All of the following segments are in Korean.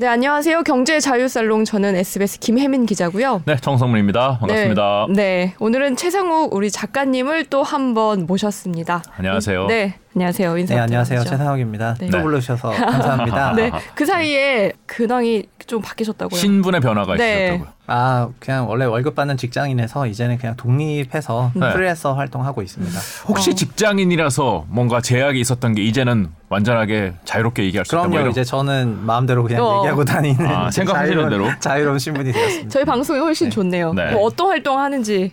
네, 안녕하세요. 경제 자유살롱 저는 SBS 김혜민 기자고요. 네, 정성문입니다. 반갑습니다. 네, 네, 오늘은 최상욱 우리 작가님을 또 한 번 모셨습니다. 안녕하세요. 네, 안녕하세요. 인사 네, 안녕하세요. 최상욱입니다. 네. 또 불러주셔서 감사합니다. 네, 그 사이에 근황이 좀 바뀌셨다고요. 신분의 변화가 네. 있으셨다고요. 아, 그냥 원래 월급 받는 직장인에서 이제는 그냥 독립해서 네. 프리랜서 활동하고 있습니다. 혹시 어. 직장인이라서 뭔가 제약이 있었던 게 이제는 완전하게 자유롭게 얘기할 수 있다. 뭐 그럼요. 이제 저는 마음대로 그냥 어. 얘기하고 다니는 아, 생각하시는 자유로운- 대로? 자유로운 신분이 되었습니다. 저희 방송이 훨씬 네. 좋네요. 네. 뭐 어떤 활동 하는지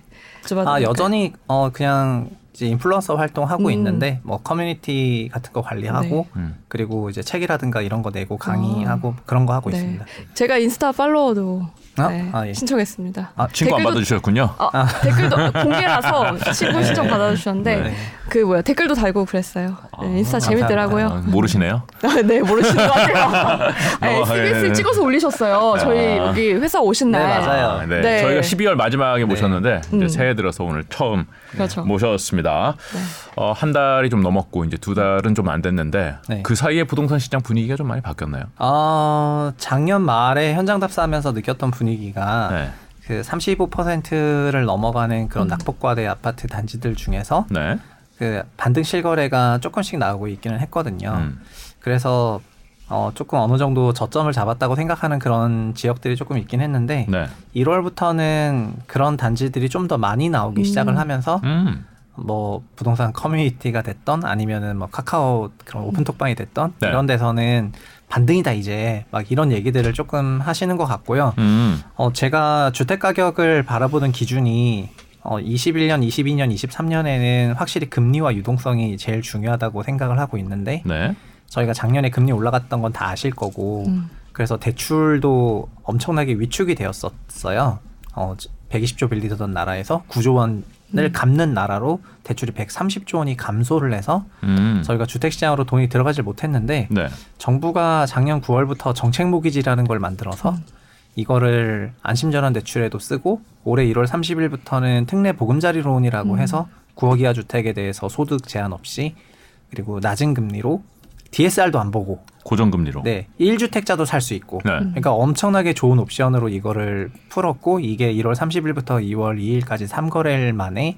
아? 여전히 어 그냥 이제 인플루언서 활동하고 음. 있는데 뭐 커뮤니티 같은 거 관리하고 네. 음. 그리고 이제 책이라든가 이런 거 내고 강의하고 그런 거 하고 네. 있습니다. 제가 인스타 팔로워도 아? 네, 아, 예. 신청했습니다. 아, 친구 안 댓글도- 받아주셨군요. 아, 댓글도 공개라서 친구 신청 받아주셨는데 네. 그 뭐야 댓글도 달고 그랬어요. 네, 인스타 재밌더라고요. 아, 모르시네요. 아, 네 모르시는 것 같아요. 네, 어, SBS 예, 예. 찍어서 올리셨어요. 저희 아. 여기 회사 오신 네, 날. 맞아요. 아, 네. 네. 저희가 12월 마지막에 모셨는데 이제 음. 새해 들어서 오늘 처음 그렇죠. 모셨습니다. 네. 어, 한 달이 좀 넘었고 이제 두 달은 좀 안 됐는데 네. 그 사이에 부동산 시장 분위기가 좀 많이 바뀌었나요? 어, 작년 말에 현장 답사하면서 느꼈던 분위기 가 네. 그 35%를 넘어가는 그런 음. 낙폭과대 아파트 단지들 중에서 네. 그 반등 실거래가 조금씩 나오고 있기는 했거든요. 음. 그래서 어, 조금 어느 정도 저점을 잡았다고 생각하는 그런 지역들이 조금 있긴 했는데 네. 1월부터는 그런 단지들이 좀 더 많이 나오기 음. 시작을 하면서 음. 뭐 부동산 커뮤니티가 됐던 아니면은 뭐 카카오 그런 오픈톡방이 됐던 네. 이런 데서는 반등이다 이제 막 이런 얘기들을 조금 하시는 것 같고요. 음. 어, 제가 주택 가격을 바라보는 기준이 어, 21년, 22년, 23년에는 확실히 금리와 유동성이 제일 중요하다고 생각을 하고 있는데 네. 저희가 작년에 금리 올라갔던 건 다 아실 거고 음. 그래서 대출도 엄청나게 위축이 되었었어요. 어, 120조 빌리던 나라에서 9조 원을 음. 갚는 나라로 대출이 130조 원이 감소를 해서 음. 저희가 주택 시장으로 돈이 들어가질 못했는데 네. 정부가 작년 9월부터 정책 모기지라는 걸 만들어서 음. 이거를 안심전환 대출에도 쓰고 올해 1월 30일부터는 특례 보금자리론이라고 음. 해서 9억 이하 주택에 대해서 소득 제한 없이 그리고 낮은 금리로 DSR도 안 보고 고정금리로. 네 1주택자도 살 수 있고 네. 그러니까 엄청나게 좋은 옵션으로 이거를 풀었고 이게 1월 30일부터 2월 2일까지 3거래일 만에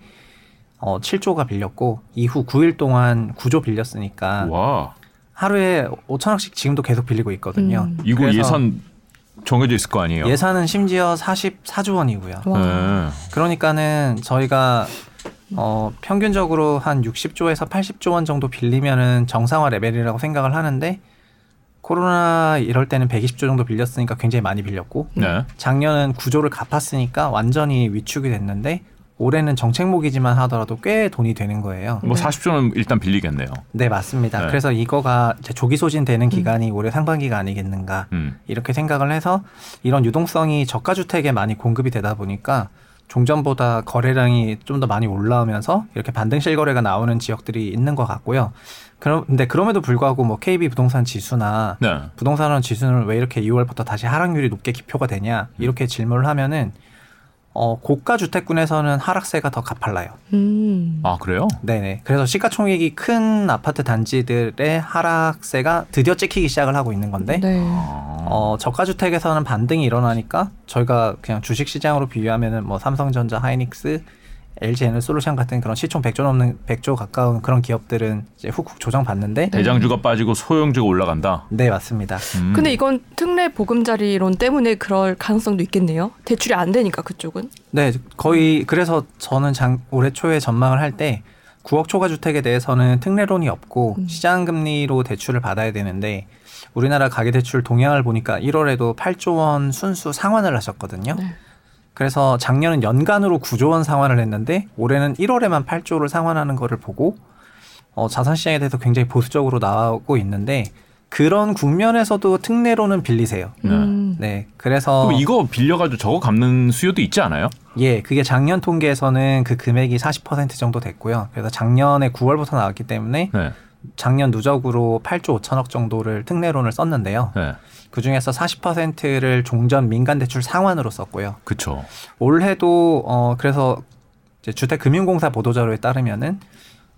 어 7조가 빌렸고 이후 9일 동안 9조 빌렸으니까 와. 하루에 5천억씩 지금도 계속 빌리고 있거든요. 음. 이거 예산 정해져 있을 거 아니에요? 예산은 심지어 44조 원이고요. 와. 네. 그러니까는 저희가 어 평균적으로 한 60조에서 80조 원 정도 빌리면은 정상화 레벨이라고 생각을 하는데 코로나 이럴 때는 120조 정도 빌렸으니까 굉장히 많이 빌렸고 네. 작년은 9조를 갚았으니까 완전히 위축이 됐는데 올해는 정책 모기지만 하더라도 꽤 돈이 되는 거예요. 뭐 네. 40조는 일단 빌리겠네요. 네 맞습니다. 네. 그래서 이거가 조기 소진되는 기간이 올해 상반기가 아니겠는가 음. 이렇게 생각을 해서 이런 유동성이 저가 주택에 많이 공급이 되다 보니까 종전보다 거래량이 좀 더 많이 올라오면서 이렇게 반등 실거래가 나오는 지역들이 있는 것 같고요. 그럼 근데 그럼에도 불구하고 뭐 KB 부동산 지수나 네. 부동산원 지수는 왜 이렇게 2월부터 다시 하락률이 높게 기표가 되냐 이렇게 질문을 하면은 어 고가 주택군에서는 하락세가 더 가팔라요. 음. 아 그래요? 네네. 그래서 시가총액이 큰 아파트 단지들의 하락세가 드디어 찍히기 시작을 하고 있는 건데 네. 아. 어, 저가 주택에서는 반등이 일어나니까 저희가 그냥 주식 시장으로 비유하면은 뭐 삼성전자, 하이닉스, LG 에너 솔루션 같은 그런 시총 100조 넘는 100조 가까운 그런 기업들은 이제 훅훅 조정받는데 대장주가 빠지고 소형주가 올라간다. 네, 맞습니다. 음. 근데 이건 특례 보금자리론 때문에 그럴 가능성도 있겠네요. 대출이 안 되니까 그쪽은. 네, 거의 그래서 저는 장, 올해 초에 전망을 할 때 9억 초과 주택에 대해서는 특례론이 없고 음. 시장 금리로 대출을 받아야 되는데 우리나라 가계 대출 동향을 보니까 1월에도 8조 원 순수 상환을 하셨거든요. 네. 그래서 작년은 연간으로 9조 원 상환을 했는데 올해는 1월에만 8조를 상환하는 거를 보고 어, 자산 시장에 대해서 굉장히 보수적으로 나오고 있는데 그런 국면에서도 특례로는 빌리세요. 네. 음. 네, 그래서 그럼 이거 빌려가지고 저거 갚는 수요도 있지 않아요? 예, 그게 작년 통계에서는 그 금액이 40% 정도 됐고요. 그래서 작년에 9월부터 나왔기 때문에 네. 작년 누적으로 8조 5천억 정도를 특례론을 썼는데요. 네. 그 중에서 40%를 종전 민간 대출 상환으로 썼고요. 그쵸. 올해도 어 그래서 이제 주택금융공사 보도자료에 따르면은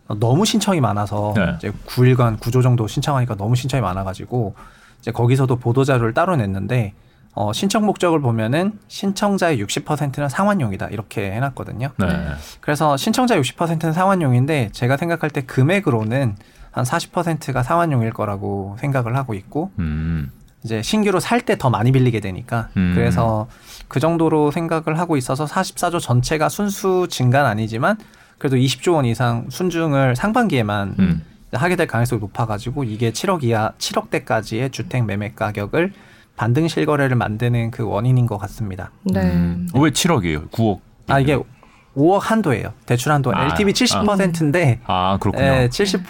어, 너무 신청이 많아서 네. 이제 9일간 9조 정도 신청하니까 너무 신청이 많아가지고 이제 거기서도 보도 자료를 따로 냈는데 어, 신청 목적을 보면은 신청자의 60%는 상환용이다 이렇게 해놨거든요. 네. 네. 그래서 신청자 60%는 상환용인데 제가 생각할 때 금액으로는 한 40%가 상환용일 거라고 생각을 하고 있고 음. 이제 신규로 살 때 더 많이 빌리게 되니까 음. 그래서 그 정도로 생각을 하고 있어서 44조 전체가 순수 증가는 아니지만 그래도 20조 원 이상 순증을 상반기에만 음. 하게 될 가능성이 높아가지고 이게 7억 이하 7억대까지의 주택 매매 가격을 반등 실거래를 만드는 그 원인인 것 같습니다. 네. 음. 왜 7억이에요? 9억. 아 이게 5억 한도예요. 대출 한도 아, LTV 70%인데 아 그렇군요. 예, 70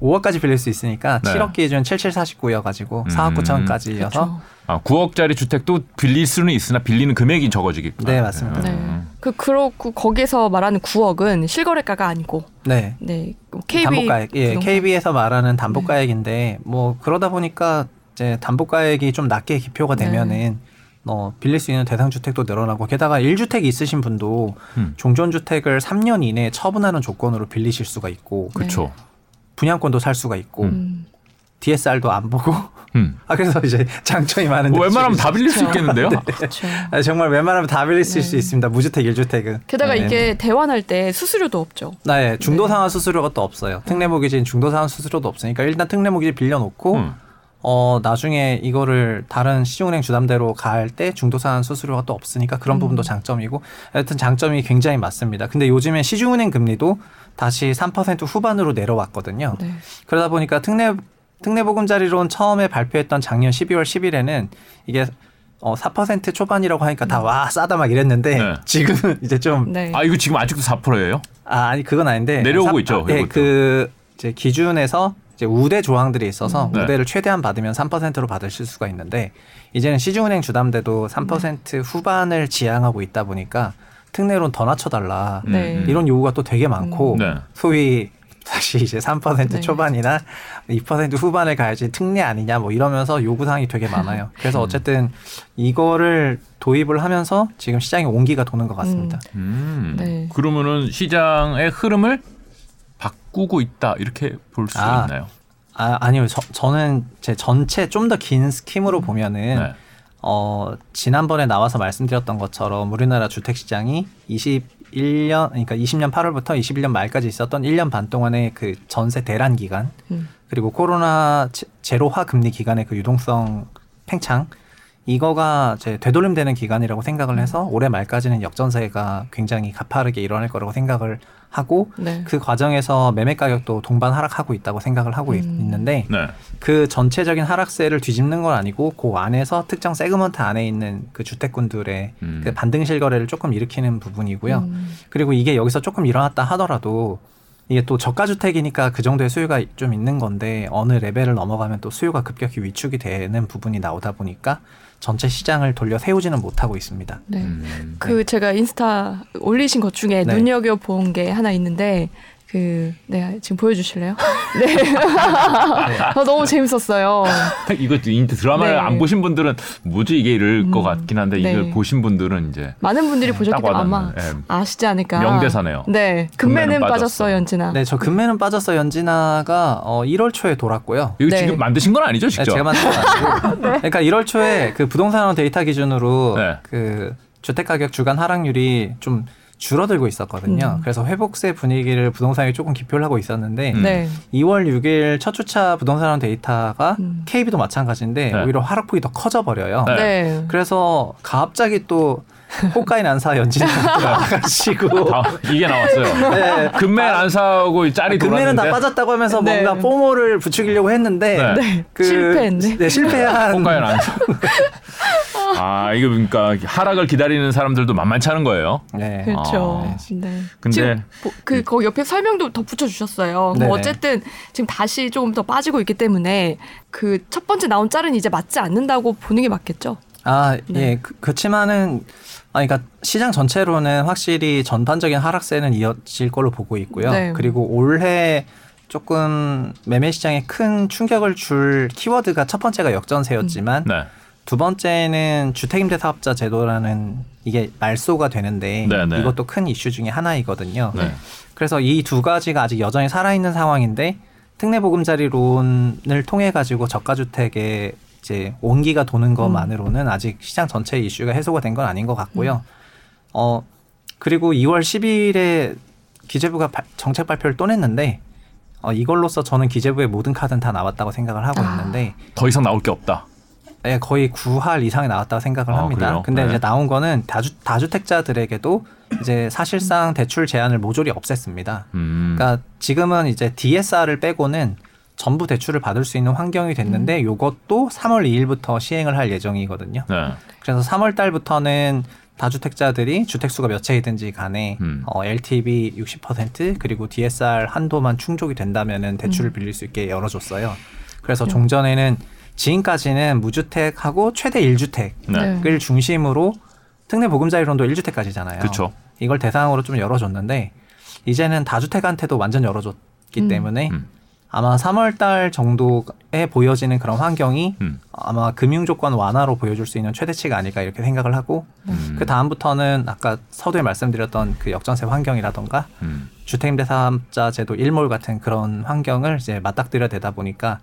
5억까지 빌릴 수 있으니까 네. 7억 기준 7749여 가지고 음. 4억 9천까지여서 그렇죠. 아 9억짜리 주택도 빌릴 수는 있으나 빌리는 금액이 적어지겠구나. 네, 맞습니다. 네. 음. 그 그렇고 거기서 말하는 9억은 실거래가가 아니고 네. 네 KB 담보가액, 예, 부동산. KB에서 말하는 담보가액인데 뭐 그러다 보니까 이제 담보가액이 좀 낮게 기표가 네. 되면은 어, 빌릴 수 있는 대상 주택도 늘어나고 게다가 1주택 있으신 분도 음. 종전 주택을 3년 이내에 처분하는 조건으로 빌리실 수가 있고 그렇죠. 분양권도 살 수가 있고 음. DSR도 안 보고 음. 아 그래서 이제 장점이 많은데 뭐 웬만하면 다 빌릴 수. 있겠는데요? 그렇죠. 아, 정말 웬만하면 다 빌릴 수 네. 있습니다. 무주택 1주택은. 게다가 이게 대환할 때 수수료도 없죠. 네, 중도상환 수수료가 또 없어요. 특례모기지는 중도상환 수수료도 없으니까 일단 특례모기지 빌려놓고 음. 어 나중에 이거를 다른 시중은행 주담대로 갈 때 중도상환 수수료가 또 없으니까 그런 음. 부분도 장점이고 하여튼 장점이 굉장히 많습니다. 근데 요즘에 시중은행 금리도 다시 3% 후반으로 내려왔거든요. 네. 그러다 보니까 특례 특례보금자리론 처음에 발표했던 작년 12월 10일에는 이게 어, 4% 초반이라고 하니까 다 와 싸다 막 이랬는데 네. 지금은 이제 좀 네. 아 이거 지금 아직도 4%예요? 아, 아니 그건 아닌데 내려오고 있죠, 예, 이것도. 그 이제 기준에서 이제 우대 조항들이 있어서 음. 네. 우대를 최대한 받으면 3%로 받으실 수가 있는데 이제는 시중은행 주담대도 3% 후반을 지향하고 있다 보니까 특례론 더 낮춰달라 네. 음. 이런 요구가 또 되게 많고 네. 소위 다시 이제 3% 네. 초반이나 2% 후반을 가야지 특례 아니냐 뭐 이러면서 요구 사항이 되게 많아요. 그래서 어쨌든 이거를 도입을 하면서 지금 시장에 온기가 도는 것 같습니다. 음. 네. 그러면은 시장의 흐름을 바꾸고 있다 이렇게 볼 수 아. 있나요? 아, 아니요. 저, 저는 제 전체 좀 더 긴 스킴으로 보면은 네. 어, 지난번에 나와서 말씀드렸던 것처럼 우리나라 주택 시장이 21년 그러니까 20년 8월부터 21년 말까지 있었던 1년 반 동안의 그 전세 대란 기간 음. 그리고 코로나 제- 제로화 금리 기간의 그 유동성 팽창 이거가 이제 되돌림되는 기간이라고 생각을 해서 올해 말까지는 역전세가 굉장히 가파르게 일어날 거라고 생각을 하고 네. 그 과정에서 매매 가격도 동반 하락하고 있다고 생각을 하고 있- 음. 있는데 네. 그 전체적인 하락세를 뒤집는 건 아니고 그 안에서 특정 세그먼트 안에 있는 그 주택군들의 음. 그 반등 실 거래를 조금 일으키는 부분이고요. 음. 그리고 이게 여기서 조금 일어났다 하더라도 이게 또 저가 주택이니까 그 정도의 수요가 좀 있는 건데 어느 레벨을 넘어가면 또 수요가 급격히 위축이 되는 부분이 나오다 보니까 전체 시장을 돌려 세우지는 못하고 있습니다. 네. 음. 그 제가 인스타 올리신 것 중에 네. 눈여겨 본 게 하나 있는데 그 네, 지금 보여주실래요? 네. 아, 너무 재밌었어요. 이거 인트 드라마를 네. 안 보신 분들은 뭐지 이게 이럴 것 음. 같긴 한데 네. 이걸 보신 분들은 이제 많은 분들이 보셨기 딱 때문에 아마 예. 아시지 않을까. 명대사네요. 네. 급매는 빠졌어. 빠졌어, 연진아. 네, 저 급매는 빠졌어 연진아가 어 1월 초에 돌았고요. 이거 네. 지금 만드신 건 아니죠, 네, 직접? 제가 만든 건 아니고. 그러니까 1월 초에 그 부동산원 데이터 기준으로 네. 그 주택 가격 주간 하락률이 좀 줄어들고 있었거든요. 음. 그래서 회복세 분위기를 부동산이 조금 기표를 하고 있었는데 음. 네. 2월 6일 첫 주차 부동산원 데이터가 음. KB도 마찬가지인데 네. 오히려 하락폭이 더 커져 버려요. 네. 네. 그래서 갑자기 또 호가인 안사 연진아가 나가시고 아, 이게 나왔어요. 네. 금매 안 사고 짤이 금매는 다 빠졌다고 하면서 네. 뭔가 포모를 부추기려고 했는데 네. 네. 그- 실패했네. 네, 실패한 홍가연 안 사. 아 이거 그러니까 하락을 기다리는 사람들도 만만치 않은 거예요. 네. 그렇죠. 아, 네. 근데- 지금 보- 그 거기 옆에 설명도 덧붙여 주셨어요. 어쨌든 지금 다시 조금 더 빠지고 있기 때문에 그 첫 번째 나온 짤은 이제 맞지 않는다고 보는 게 맞겠죠. 아, 네. 예. 그, 그렇지만은 아 그러니까 시장 전체로는 확실히 전반적인 하락세는 이어질 걸로 보고 있고요. 네. 그리고 올해 조금 매매 시장에 큰 충격을 줄 키워드가 첫 번째가 역전세였지만 네. 두 번째는 주택임대 사업자 제도라는 이게 말소가 되는데 네, 네. 이것도 큰 이슈 중에 하나이거든요. 네. 그래서 이 두 가지가 아직 여전히 살아있는 상황인데 특례보금자리론을 통해 가지고 저가주택의 이제 온기가 도는 것만으로는 아직 시장 전체 이슈가 해소가 된 건 아닌 것 같고요. 어 그리고 2월 10일에 기재부가 발- 정책 발표를 또 냈는데 어, 이걸로써 저는 기재부의 모든 카드는 다 나왔다고 생각을 하고 아. 있는데 더 이상 나올 게 없다. 예, 거의 9할 이상이 나왔다고 생각을 아, 합니다. 그래요? 근데 네. 이제 나온 거는 다주, 다주택자들에게도 이제 사실상 대출 제한을 모조리 없앴습니다. 음. 그러니까 지금은 이제 DSR을 빼고는 전부 대출을 받을 수 있는 환경이 됐는데 요것도 3월 2일부터 시행을 할 예정이거든요. 네. 그래서 3월 달부터는 다주택자들이 주택수가 몇 채이든지 간에 음. 어, LTV 60% 그리고 DSR 한도만 충족이 된다면은 대출을 빌릴 수 있게 열어줬어요. 그래서 음. 종전에는 지금까지는 무주택하고 최대 1주택을 네. 중심으로 특례 보금자리 론도 1주택까지잖아요. 그렇죠. 이걸 대상으로 좀 열어줬는데 이제는 다주택한테도 완전 열어줬기 음. 때문에 음. 아마 3월 달 정도에 보여지는 그런 환경이 음. 아마 금융 조건 완화로 보여줄 수 있는 최대치가 아닐까 이렇게 생각을 하고 음. 그 다음부터는 아까 서두에 말씀드렸던 그 역전세 환경이라던가 음. 주택임대사업자 제도 일몰 같은 그런 환경을 이제 맞닥뜨려 대다 보니까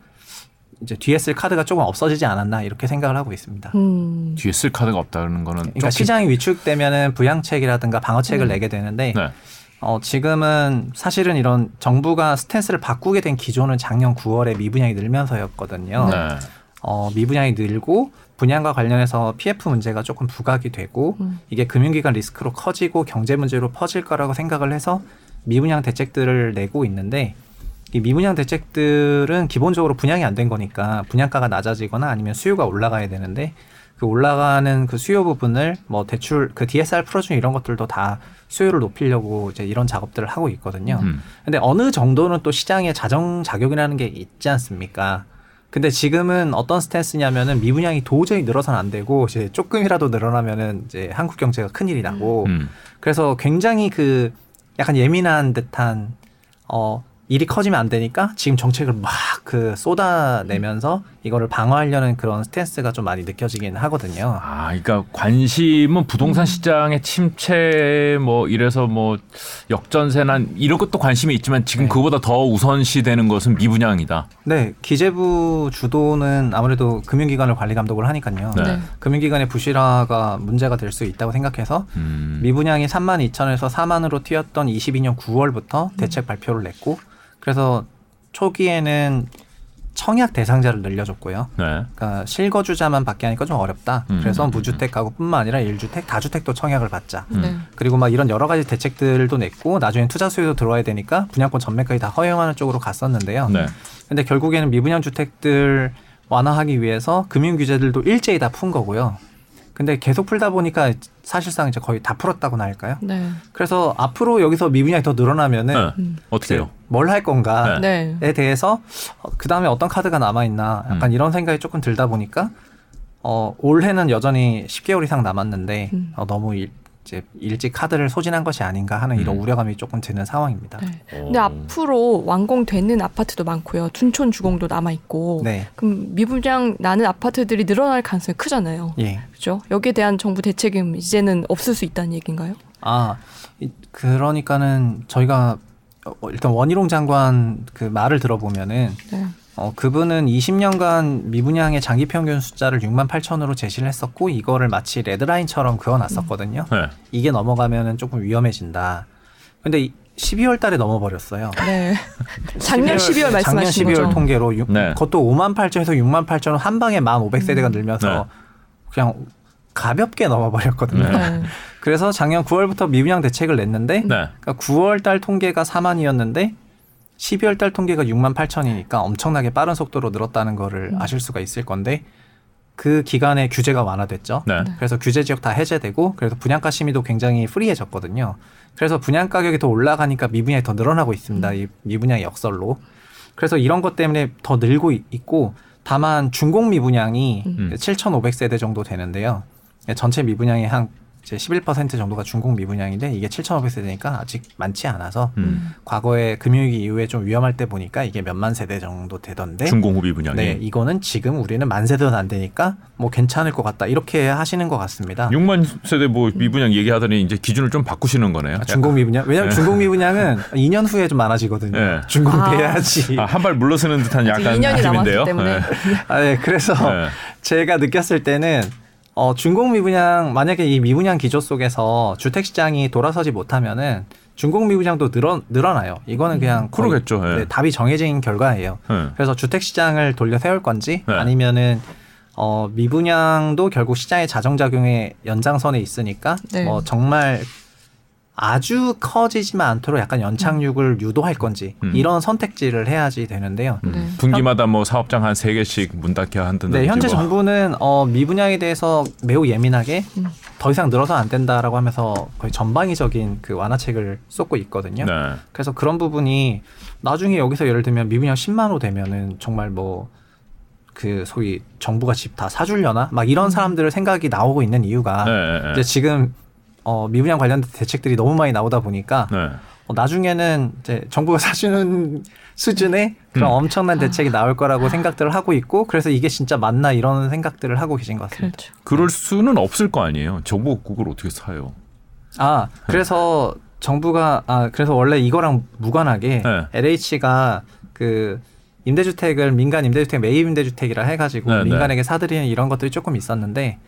이제 뒤에 쓸 카드가 조금 없어지지 않았나 이렇게 생각을 하고 있습니다. 음. 뒤에 쓸 카드가 없다는 거는 그러니까 좀 시장이 위축되면은 부양책이라든가 방어책을 음. 내게 되는데 네. 어, 지금은 사실은 이런 정부가 스탠스를 바꾸게 된 기조는 작년 9월에 미분양이 늘면서였거든요. 네. 어, 미분양이 늘고 분양과 관련해서 PF 문제가 조금 부각이 되고 음. 이게 금융기관 리스크로 커지고 경제 문제로 퍼질 거라고 생각을 해서 미분양 대책들을 내고 있는데 이 미분양 대책들은 기본적으로 분양이 안 된 거니까 분양가가 낮아지거나 아니면 수요가 올라가야 되는데 그 올라가는 그 수요 부분을 뭐 대출 그 DSR 풀어주는 이런 것들도 다 수요를 높이려고 이제 이런 작업들을 하고 있거든요. 음. 근데 어느 정도는 또 시장에 자정 작용이라는 게 있지 않습니까? 근데 지금은 어떤 스탠스냐면은 미분양이 도저히 늘어서는 안 되고 이제 조금이라도 늘어나면은 이제 한국 경제가 큰일이 나고 음. 그래서 굉장히 그 약간 예민한 듯한 어 일이 커지면 안 되니까 지금 정책을 막 그 쏟아내면서 이거를 방어하려는 그런 스탠스가 좀 많이 느껴지긴 하거든요. 아, 그러니까 관심은 음. 부동산 시장의 침체 뭐 이래서 뭐 역전세나 이런 것도 관심이 있지만 지금 네. 그보다 더 우선시되는 것은 미분양이다. 네, 기재부 주도는 아무래도 금융기관을 관리 감독을 하니까요. 네. 네. 금융기관의 부실화가 문제가 될 수 있다고 생각해서 음. 미분양이 3만 2천에서 4만으로 튀었던 22년 9월부터 대책 발표를 냈고 그래서 초기에는 청약 대상자를 늘려줬고요. 네. 그러니까 실거주자만 받게 하니까 좀 어렵다. 음. 그래서 무주택 가구뿐만 아니라 1주택, 다주택도 청약을 받자. 음. 네. 그리고 막 이런 여러 가지 대책들도 냈고 나중엔 투자 수요도 들어와야 되니까 분양권 전매까지 다 허용하는 쪽으로 갔었는데요. 네. 근데 결국에는 미분양 주택들 완화하기 위해서 금융 규제들도 일제히 다 푼 거고요. 근데 계속 풀다 보니까 사실상 이제 거의 다 풀었다고나 할까요? 네. 그래서 앞으로 여기서 미분양이 더 늘어나면은 네. 음. 어떻게 해요? 뭘 할 건가에 네. 대해서 그 다음에 어떤 카드가 남아 있나 약간 음. 이런 생각이 조금 들다 보니까 어 올해는 여전히 10개월 이상 남았는데 음. 어, 너무 일, 이제 일찍 카드를 소진한 것이 아닌가 하는 이런 음. 우려감이 조금 드는 상황입니다. 네. 근데 앞으로 완공되는 아파트도 많고요. 춘촌 주공도 남아 있고. 네, 그럼 미분양 나는 아파트들이 늘어날 가능성이 크잖아요. 예. 그죠? 여기에 대한 정부 대책은 이제는 없을 수 있다는 얘기인가요? 아, 이- 그러니까는 저희가 어, 일단 원희룡 장관 그 말을 들어보면은 네. 어, 그분은 20년간 미분양의 장기 평균 숫자를 6만 8천으로 제시를 했었고 이거를 마치 레드라인처럼 그어놨었거든요. 네. 이게 넘어가면은 조금 위험해진다. 근데 이- 12월 달에 넘어버렸어요. 네. 작년 12월 말씀하신 작년 12월 거죠? 통계로 육- 네. 그것도 5만 8천에서 6만 8천 한 방에 1,500세대가 늘면서 네. 그냥 가볍게 넘어버렸거든요. 네. 그래서 작년 9월부터 미분양 대책을 냈는데 네. 그러니까 9월 달 통계가 4만이었는데 12월 달 통계가 6만 8천이니까 엄청나게 빠른 속도로 늘었다는 거를 음. 아실 수가 있을 건데 그 기간에 규제가 완화됐죠. 네. 그래서 규제 지역 다 해제되고 그래서 분양가 심의도 굉장히 프리해졌거든요. 그래서 분양 가격이 더 올라가니까 미분양이 더 늘어나고 있습니다. 이 미분양의 역설로. 그래서 이런 것 때문에 더 늘고 있- 있고 다만 중공 미분양이 음. 7,500세대 정도 되는데요. 전체 미분양의 한 이제 11% 정도가 중공 미분양인데 이게 7,500 세대니까 아직 많지 않아서 음. 과거에 금융위기 이후에 좀 위험할 때 보니까 이게 몇만 세대 정도 되던데 중공 후비 분양이 네, 이거는 지금 우리는 만 세대는 안 되니까 뭐 괜찮을 것 같다 이렇게 하시는 것 같습니다. 6만 세대 뭐 미분양 얘기하더니 이제 기준을 좀 바꾸시는 거네요. 아, 중공 미분양 왜냐하면 네. 중공 미분양은 2년 후에 좀 많아지거든요. 네. 중공 아. 돼야지. 한발 물러서는 듯한 약간 2년이 느낌인데요. 남았기 때문에. 네. 아, 네, 그래서 네. 제가 느꼈을 때는 어, 중공 미분양 만약에 이 미분양 기조 속에서 주택 시장이 돌아서지 못하면은 중공 미분양도 늘어 늘어 나요. 이거는 그냥 거의 그러겠죠, 예. 네, 답이 정해진 결과예요. 네. 그래서 주택 시장을 돌려 세울 건지 네. 아니면은 어, 미분양도 결국 시장의 자정작용의 연장선에 있으니까 네. 뭐 정말 아주 커지지만 않도록 약간 연착륙을 유도할 건지 음. 이런 선택지를 해야지 되는데요. 음. 네. 분기마다 뭐 사업장 한 세 개씩 문 닫게 한다든지 네, 현재 뭐. 정부는 어, 미분양에 대해서 매우 예민하게 음. 더 이상 늘어서 안 된다라고 하면서 거의 전방위적인 그 완화책을 쏟고 있거든요. 네. 그래서 그런 부분이 나중에 여기서 예를 들면 미분양 10만 호 되면은 정말 뭐 그 소위 정부가 집 다 사주려나 막 이런 사람들을 생각이 나오고 있는 이유가 네, 네, 네. 이제 지금 어, 미분양 관련된 대책들이 너무 많이 나오다 보니까 네. 어, 나중에는 이제 정부가 사주는 수준의 그런 음. 엄청난 대책이 나올 거라고 생각들을 하고 있고 그래서 이게 진짜 맞나 이런 생각들을 하고 계신 것 같습니다. 그렇죠. 그럴 수는 없을 거 아니에요. 정부가 그걸 어떻게 사요? 아 그래서 정부가 아 그래서 원래 이거랑 무관하게 네. LH가 그 임대주택을 민간 임대주택 매입 임대주택이라 해가지고 네, 네. 민간에게 사들이는 이런 것들이 조금 있었는데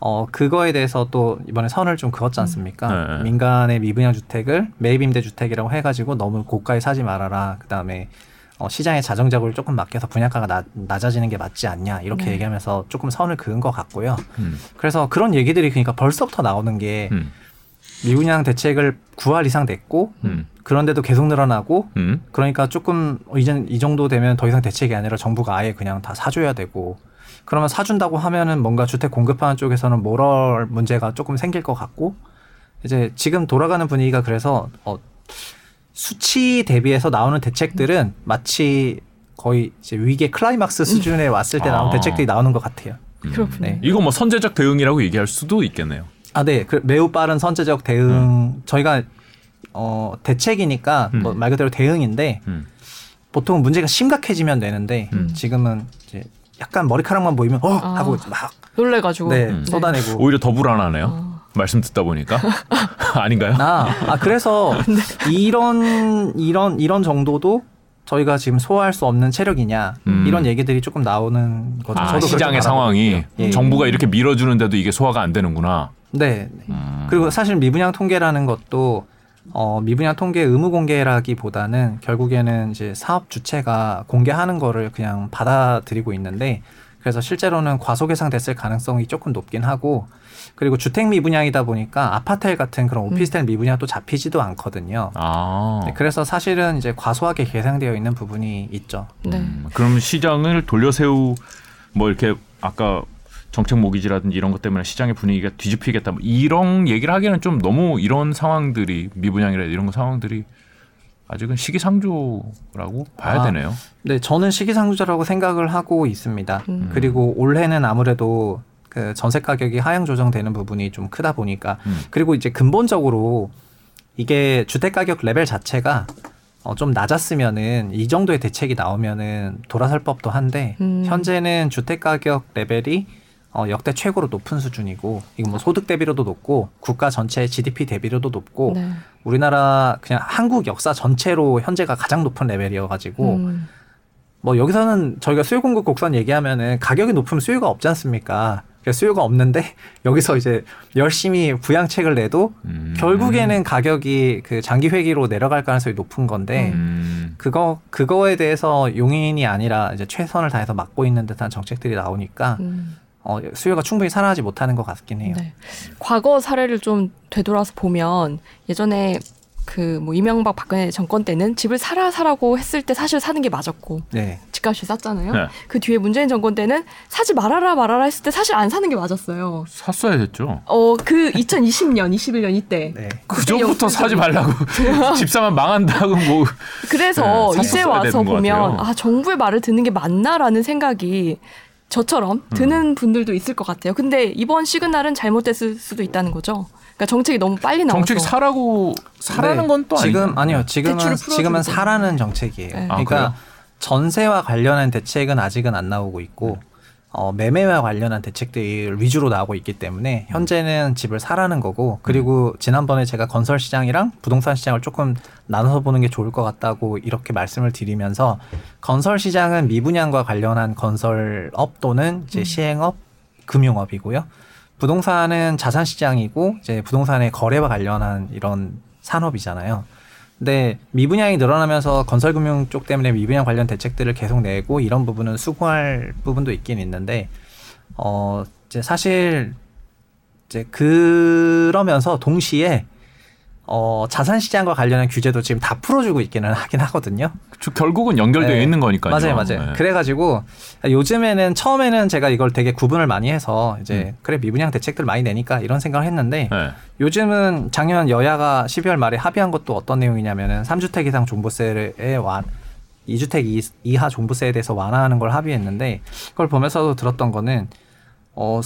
어 그거에 대해서 또 이번에 선을 좀 그었지 않습니까? 네, 네. 민간의 미분양 주택을 매입 임대 주택이라고 해가지고 너무 고가에 사지 말아라. 그 다음에 어, 시장의 자정작용을 조금 맡겨서 분양가가 낮, 낮아지는 게 맞지 않냐 이렇게 네. 얘기하면서 조금 선을 그은 것 같고요. 음. 그래서 그런 얘기들이 그러니까 벌써부터 나오는 게 음. 미분양 대책을 9할 이상 냈고 음. 그런데도 계속 늘어나고 음. 그러니까 조금 이제 이 정도 되면 더 이상 대책이 아니라 정부가 아예 그냥 다 사줘야 되고 그러면 사준다고 하면은 뭔가 주택 공급하는 쪽에서는 모럴 문제가 조금 생길 것 같고 이제 지금 돌아가는 분위기가 그래서 어 수치 대비해서 나오는 대책들은 마치 거의 이제 위기 클라이막스 수준에 왔을 때 나온 아. 대책들이 나오는 것 같아요. 음. 그렇군요. 네. 이거 뭐 선제적 대응이라고 얘기할 수도 있겠네요. 아, 네. 그 매우 빠른 선제적 대응 저희가 어 대책이니까 뭐 음. 말 그대로 대응인데 음. 보통 문제가 심각해지면 되는데 음. 지금은 이제 약간 머리카락만 보이면 어 아. 하고 막 놀래가지고. 네, 음. 쏟아내고 오히려 더 불안하네요. 어. 말씀 듣다 보니까 아닌가요? 아, 아 그래서 이런 이런 이런 정도도 저희가 지금 소화할 수 없는 체력이냐 음. 이런 얘기들이 조금 나오는 거죠. 아, 시장의. 상황이 예. 정부가 이렇게 밀어주는데도 이게 소화가 안 되는구나. 네. 네. 음. 그리고 사실 미분양 통계라는 것도 어, 미분양 통계 의무 공개라기보다는 결국에는 이제 사업 주체가 공개하는 거를 그냥 받아들이고 있는데 그래서 실제로는 과소 계상 됐을 가능성이 조금 높긴 하고 그리고 주택 미분양이다 보니까 아파트일 같은 그런 오피스텔 미분양도 잡히지도 않거든요. 아. 네, 그래서 사실은 이제 과소하게 계상되어 있는 부분이 있죠. 네. 음, 그럼 시장을 돌려세우 뭐 이렇게 아까 정책 모기지라든지 이런 것 때문에 시장의 분위기가 뒤집히겠다 뭐 이런 얘기를 하기에는 좀 너무 이런 상황들이 미분양이라 이런 거 상황들이 아직은 시기상조라고 봐야 아. 되네요. 네, 저는 시기상조라고 생각을 하고 있습니다. 음. 그리고 올해는 아무래도 그 전세 가격이 하향 조정되는 부분이 좀 크다 보니까 음. 그리고 이제 근본적으로 이게 주택 가격 레벨 자체가 어, 좀 낮았으면은 이 정도의 대책이 나오면은 돌아설 법도 한데 음. 현재는 주택 가격 레벨이 어, 역대 최고로 높은 수준이고 이거 뭐 소득 대비로도 높고 국가 전체 GDP 대비로도 높고 네. 우리나라 그냥 한국 역사 전체로 현재가 가장 높은 레벨이어가지고 음. 뭐 여기서는 저희가 수요 공급 곡선 얘기하면은 가격이 높으면 수요가 없지 않습니까? 그러니까 수요가 없는데 여기서 이제 열심히 부양책을 내도 음. 결국에는 가격이 그 장기 회기로 내려갈 가능성이 높은 건데 음. 그거 그거에 대해서 용인이 아니라 이제 최선을 다해서 막고 있는 듯한 정책들이 나오니까 음. 어, 수요가 충분히 살아나지 못하는 것 같긴 해요. 네. 과거 사례를 좀 되돌아서 보면 예전에 그뭐 이명박 박근혜 정권 때는 집을 사라 사라고 했을 때 사실 사는 게 맞았고 네. 집값이 쌌잖아요. 네. 그 뒤에 문재인 정권 때는 사지 말아라 말아라 했을 때 사실 안 사는 게 맞았어요. 샀어야 됐죠. 어그 2020년, 21년 이때. 네. 그 전부터 사지 말라고 집 사면 망한다고 뭐 그래서 네, 이제 와서 보면. 아 정부의 말을 듣는 게 맞나라는 생각이 저처럼 음. 드는 분들도 있을 것 같아요. 근데 이번 시그널은 잘못됐을 수도 있다는 거죠. 그러니까 정책이 너무 빨리 나와서 정책이 사라고 사라는 네, 건또 지금. 아니요 지금은 지금은. 사라는 정책이에요. 네. 아? 그러니까 전세와 관련한 대책은 아직은 안 나오고 있고 어, 매매와 관련한 대책들이 위주로 나오고 있기 때문에 현재는 집을 사라는 거고 그리고 지난번에 제가 건설 시장이랑 부동산 시장을 조금 나눠서 보는 게 좋을 것 같다고 이렇게 말씀을 드리면서 건설 시장은 미분양과 관련한 건설업 또는 이제 시행업, 금융업이고요. 부동산은 자산 시장이고 이제 부동산의 거래와 관련한 이런 산업이잖아요. 근데 미분양이 늘어나면서 건설금융 쪽 때문에 미분양 관련 대책들을 계속 내고 이런 부분은 수긍할 부분도 있긴 있는데 어 이제 사실 이제 그러면서 동시에 어 자산 시장과 관련한 규제도 지금 다 풀어주고 있기는 하긴 하거든요. 저 결국은 연결되어 네. 있는 거니까요. 맞아요, 맞아요. 네. 그래가지고 요즘에는 처음에는 제가 이걸 되게 구분을 많이 해서 이제 그래 미분양 대책들 많이 내니까 이런 생각을 했는데 네. 요즘은 작년 여야가 12월 말에 합의한 것도 어떤 내용이냐면은 3주택 이상 종부세에 완 2주택 이- 이하 종부세에 대해서 완화하는 걸 합의했는데 그걸 보면서도 들었던 거는 어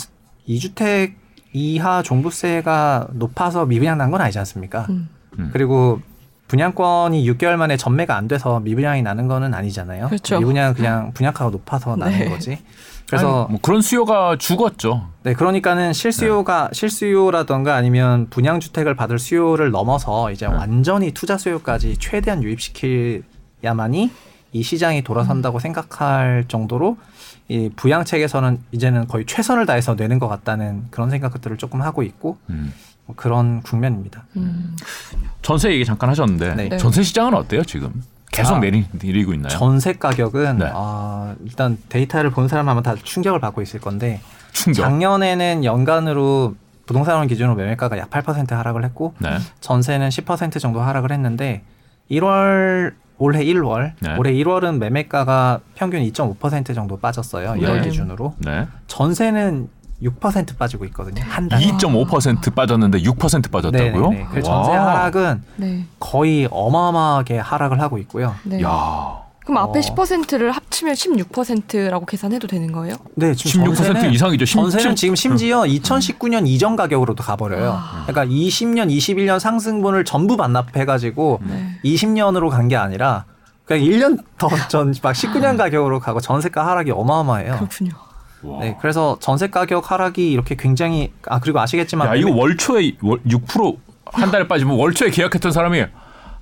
2주택 이하 종부세가 높아서 미분양 난 건 아니지 않습니까? 음. 음. 그리고 분양권이 6개월 만에 전매가 안 돼서 미분양이 나는 거는 아니잖아요. 그렇죠. 미분양은 그냥 분양가가 높아서 나는 네. 거지. 그래서 아니, 뭐 그런 수요가 죽었죠. 네, 그러니까는 실수요가 네. 실수요라던가 아니면 분양 주택을 받을 수요를 넘어서 이제 네. 완전히 투자 수요까지 최대한 유입시켜야만이 이 시장이 돌아선다고 생각할 정도로 이 부양 책에서는 이제는 거의 최선을 다해서 내는 것 같다는 그런 생각들을 조금 하고 있고 음. 뭐 그런 국면입니다. 음. 전세 얘기 잠깐 하셨는데 네. 네. 전세 시장은 어때요 지금? 계속 아. 내리고 있나요? 전세 가격은 네. 아, 일단 데이터를 본 사람 아마 다 충격을 받고 있을 건데 충격. 작년에는 연간으로 부동산원 기준으로 매매가가 약 8% 하락을 했고 네. 전세는 10% 정도 하락을 했는데 1월 올해 1월 네. 올해 1월은 매매가가 평균 2.5% 정도 빠졌어요. 1월 네. 기준으로 네. 전세는 6% 빠지고 있거든요. 한 달. 2.5% 빠졌는데 6% 빠졌다고요? 네네네. 그 전세 와. 하락은 네. 거의 어마어마하게 하락을 하고 있고요. 네. 야. 그럼 앞에 어. 10%를 합치면 16%라고 계산해도 되는 거예요? 네, 지금 16% 전세는 이상이죠. 심- 전세는 심- 지금 심지어 2019년 이전 가격으로도 가버려요. 아. 그러니까 20년, 21년 상승분을 전부 반납해가지고 네. 20년으로 간 게 아니라 그냥 1년 더 전 막 19년 가격으로 가고 전세가 하락이 어마어마해요. 그렇군요. 와. 네, 그래서 전세 가격 하락이 이렇게 굉장히 아 그리고 아시겠지만 야, 이거 월초에 월, 6%한 달에 빠지면 월초에 계약했던 사람이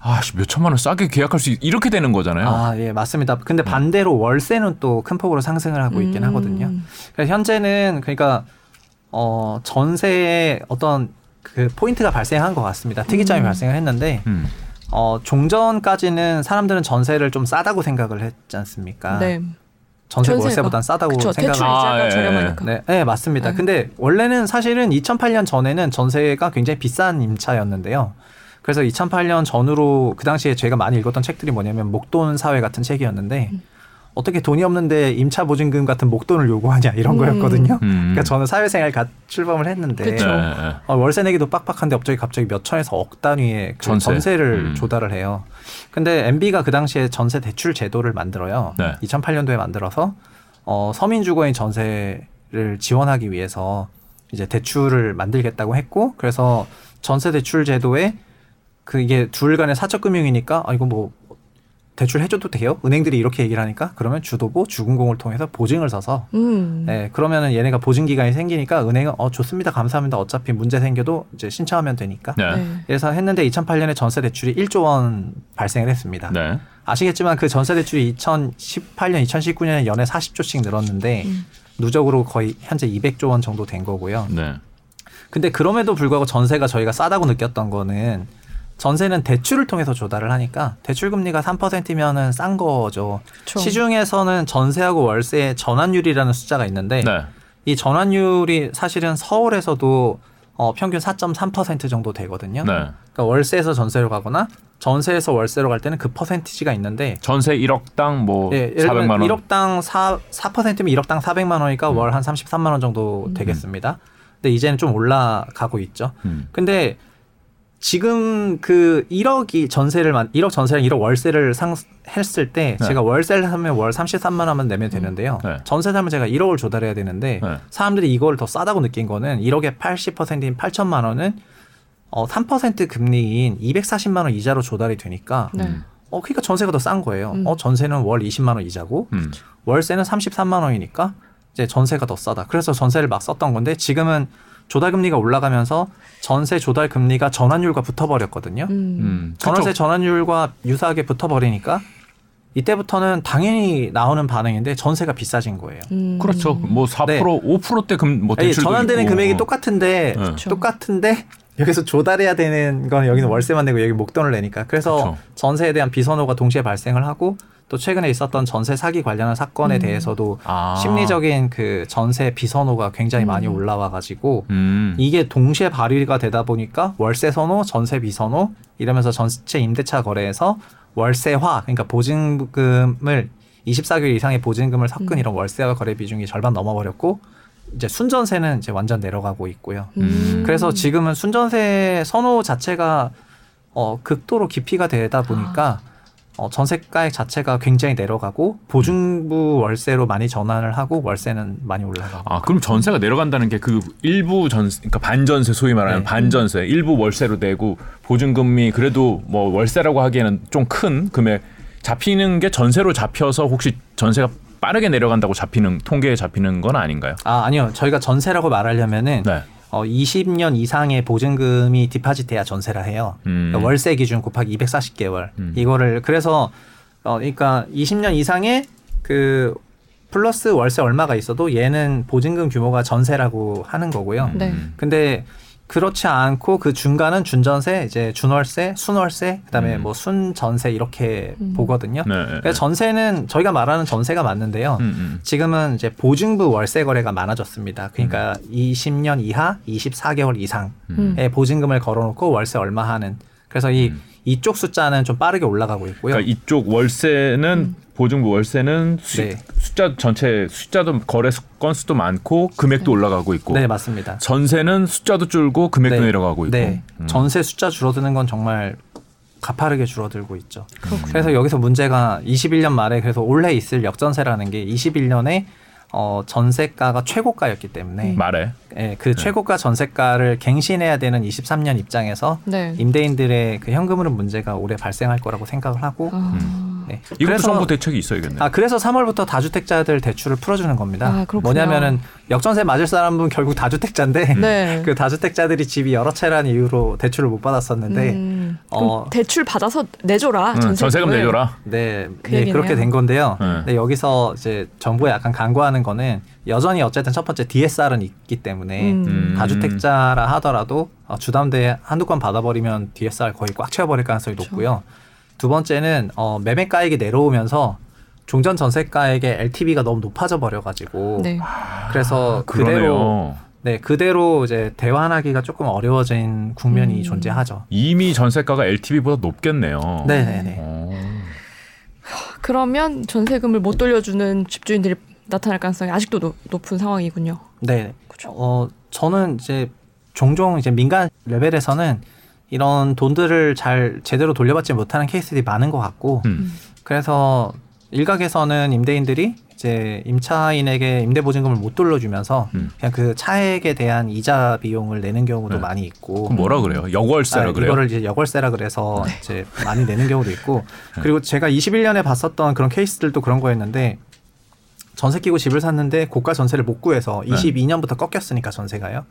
아씨 몇 천만 원 싸게 계약할 수 있, 이렇게 되는 거잖아요. 아, 예, 맞습니다. 근데 반대로 월세는 또 큰 폭으로 상승을 하고 있긴 음. 하거든요. 그래서 현재는 그러니까 어 전세에 어떤 그 포인트가 발생한 것 같습니다. 특이점이 음. 발생을 했는데 음. 어 종전까지는 사람들은 전세를 좀 싸다고 생각을 했지 않습니까? 네. 전세. 월세보단 싸다고 그렇죠. 생각을 대출 아, 이자가 예, 저렴하니까. 네, 네, 맞습니다. 네. 근데 원래는 사실은 2008년 전에는 전세가 굉장히 비싼 임차였는데요. 그래서 2008년 전후로 그 당시에 제가 많이 읽었던 책들이 뭐냐면 목돈 사회 같은 책이었는데 음. 어떻게 돈이 없는데 임차 보증금 같은 목돈을 요구하냐 이런 음. 거였거든요. 음. 그러니까 저는 사회생활 가 출범을 했는데. 네, 네. 어, 월세 내기도 빡빡한데 갑자기 갑자기 몇 천에서 억 단위의 그 전세. 전세. 를 음. 조달을 해요. 근데 MB가 그 당시에 전세 대출 제도를 만들어요. 네. 2008년도에 만들어서 어, 서민 주거인 전세를 지원하기 위해서 이제 대출을 만들겠다고 했고 그래서 전세 대출 제도에 그 이게 둘 간의 사적 금융이니까 아 이거 뭐 대출 해줘도 돼요? 은행들이 이렇게 얘기를 하니까 그러면 주도보 주금공을 통해서 보증을 서서 음. 네, 그러면은 얘네가 보증 기간이 생기니까 은행은 어 좋습니다 감사합니다 어차피 문제 생겨도 이제 신청하면 되니까 네. 네. 그래서 했는데 2008년에 전세 대출이 1조 원 발생을 했습니다. 네. 아시겠지만 그 전세 대출이 2018년, 2019년에 연에 40조씩 늘었는데 음. 누적으로 거의 현재 200조 원 정도 된 거고요. 네. 근데 그럼에도 불구하고 전세가 저희가 싸다고 느꼈던 거는 전세는 대출을 통해서 조달을 하니까 대출 금리가 3%면은 싼 거죠. 그쵸. 시중에서는 전세하고 월세의 전환율이라는 숫자가 있는데 네. 이 전환율이 사실은 서울에서도 어, 평균 4.3% 정도 되거든요. 네. 그러니까 월세에서 전세로 가거나 전세에서 월세로 갈 때는 그 퍼센티지가 있는데 전세 1억당 뭐 예, 예를 400만 들면 원. 1억당 4, 4%면 1억당 400만 원이니까 월한 33만 원 정도 음. 되겠습니다. 근데 이제는 좀 올라가고 있죠. 음. 근데 지금 그 1억이 전세를 만 1억 전세랑 1억 월세를 상 했을 때 네. 제가 월세를 사면 월 33만 원만 내면 되는데요. 네. 전세 사면 제가 1억을 조달해야 되는데 네. 사람들이 이걸 더 싸다고 느낀 거는 1억의 80%인 8천만 원은 어, 3% 금리인 240만 원 이자로 조달이 되니까 네. 음. 어 그러니까 전세가 더 싼 거예요. 음. 어 전세는 월 20만 원 이자고 음. 월세는 33만 원이니까 이제 전세가 더 싸다. 그래서 전세를 막 썼던 건데 지금은 조달 금리가 올라가면서 전세 조달 금리가 전환율과 붙어버렸거든요. 음. 음. 전월세 그쵸. 전환율과 유사하게 붙어버리니까 이때부터는 당연히 나오는 반응인데 전세가 비싸진 거예요. 음. 그렇죠. 뭐 4% 네. 5%대 금뭐 대출도 전환되는 있고. 금액이 똑같은데 네. 그렇죠. 똑같은데 여기서 조달해야 되는 건 여기는 월세만 내고 여기 목돈을 내니까 그래서 그렇죠. 전세에 대한 비선호가 동시에 발생을 하고 또 최근에 있었던 전세 사기 관련한 사건에 음. 대해서도 아. 심리적인 그 전세 비선호가 굉장히 음. 많이 올라와 가지고 음. 이게 동시에 발휘가 되다 보니까 월세 선호, 전세 비선호 이러면서 전체 임대차 거래에서 월세화 그러니까 보증금을 24개월 이상의 보증금을 섞은 음. 이런 월세화 거래 비중이 절반 넘어버렸고 이제 순전세는 이제 완전 내려가고 있고요. 음. 그래서 지금은 순전세 선호 자체가 어, 극도로 깊이가 되다 보니까 어, 전세가액 자체가 굉장히 내려가고 보증부 월세로 많이 전환을 하고 월세는 많이 올라가고 아 그럼 전세가 내려간다는 게 그 일부 전 그러니까 반전세 소위 말하는 네. 반전세 일부 월세로 내고 보증금이 그래도 뭐 월세라고 하기에는 좀 큰 금액 잡히는 게 전세로 잡혀서 혹시 전세가 빠르게 내려간다고 잡히는 통계에 잡히는 건 아닌가요? 아 아니요 저희가 전세라고 말하려면은 네. 어, 20년 이상의 보증금이 디파짓돼야 전세라 해요. 음. 그러니까 월세 기준 곱하기 240개월. 음. 이거를 그래서 어 그러니까 20년 이상의 그 플러스 월세 얼마가 있어도 얘는 보증금 규모가 전세라고 하는 거고요. 네. 음. 근데 그렇지 않고 그 중간은 준전세, 이제 준월세, 순월세, 그다음에 음. 뭐 순전세 이렇게 음. 보거든요. 네. 네. 그래서 전세는 저희가 말하는 전세가 맞는데요. 음, 음. 지금은 이제 보증부 월세 거래가 많아졌습니다. 그러니까 20년 이하, 24개월 이상의 음. 보증금을 걸어놓고 월세 얼마 하는. 그래서 이 음. 이쪽 숫자는 좀 빠르게 올라가고 있고요. 그러니까 이쪽 월세는 보증부 월세는 수, 네. 숫자 전체 숫자도 거래 수- 건수도 많고 금액도 올라가고 있고 네 맞습니다. 전세는 숫자도 줄고 금액도 네. 내려가고 있고 네, 음. 전세 숫자 줄어드는 건 정말 가파르게 줄어들고 있죠. 그렇군요. 그래서 여기서 문제가 21년 말에 그래서 올해 있을 역전세라는 게 21년에 어, 전세가가 최고가였기 때문에 말해 예, 그 최고가 전세가를 갱신해야 되는 23년 입장에서 네. 임대인들의 그 현금 흐름 문제가 올해 발생할 거라고 생각을 하고 아. 네. 이것도 정부 대책이 있어야겠네. 아 그래서 3월부터 다주택자들 대출을 풀어주는 겁니다. 아, 그렇군요. 뭐냐면은 역전세 맞을 사람은 결국 다주택자인데 네. 그 다주택자들이 집이 여러 채라는 이유로 대출을 못 받았었는데 음. 그럼 어. 대출 받아서 내줘라. 응, 전세금을. 전세금 내줘라. 네, 그 예, 얘기네요. 그렇게 된 건데요. 네. 근데 여기서 이제 정부에 약간 강구하는 거는 여전히 어쨌든 첫 번째 DSR은 있기 때문에 음. 음. 다주택자라 하더라도 어, 주담대 한두 건 받아버리면 DSR 거의 꽉 채워버릴 가능성이 그렇죠. 높고요. 두 번째는 어, 매매가액이 내려오면서 종전 전세가액의 LTV가 너무 높아져 버려가지고 네. 그래서 그대로 그러네요. 네 그대로 이제 대환하기가 조금 어려워진 국면이 음. 존재하죠. 이미 전세가가 LTV보다 높겠네요. 네네네. 어. 그러면 전세금을 못 돌려주는 집주인들이 나타날 가능성이 아직도 노- 높은 상황이군요. 네. 그렇죠. 어, 저는 이제 종종 이제 민간 레벨에서는 이런 돈들을 잘 제대로 돌려받지 못하는 케이스들이 많은 것 같고, 음. 그래서 일각에서는 임대인들이 이제 임차인에게 임대 보증금을 못 돌려주면서 음. 그냥 그 차액에 대한 이자 비용을 내는 경우도 네. 많이 있고, 그럼 뭐라 그래요? 역월세라 아, 그래요? 이거를 이제 역월세라 그래서 네. 이제 많이 내는 경우도 있고 네. 그리고 제가 21년에 봤었던 그런 케이스들도 그런 거였는데 전세 끼고 집을 샀는데 고가 전세를 못 구해서 네. 22년부터 꺾였으니까 전세가요.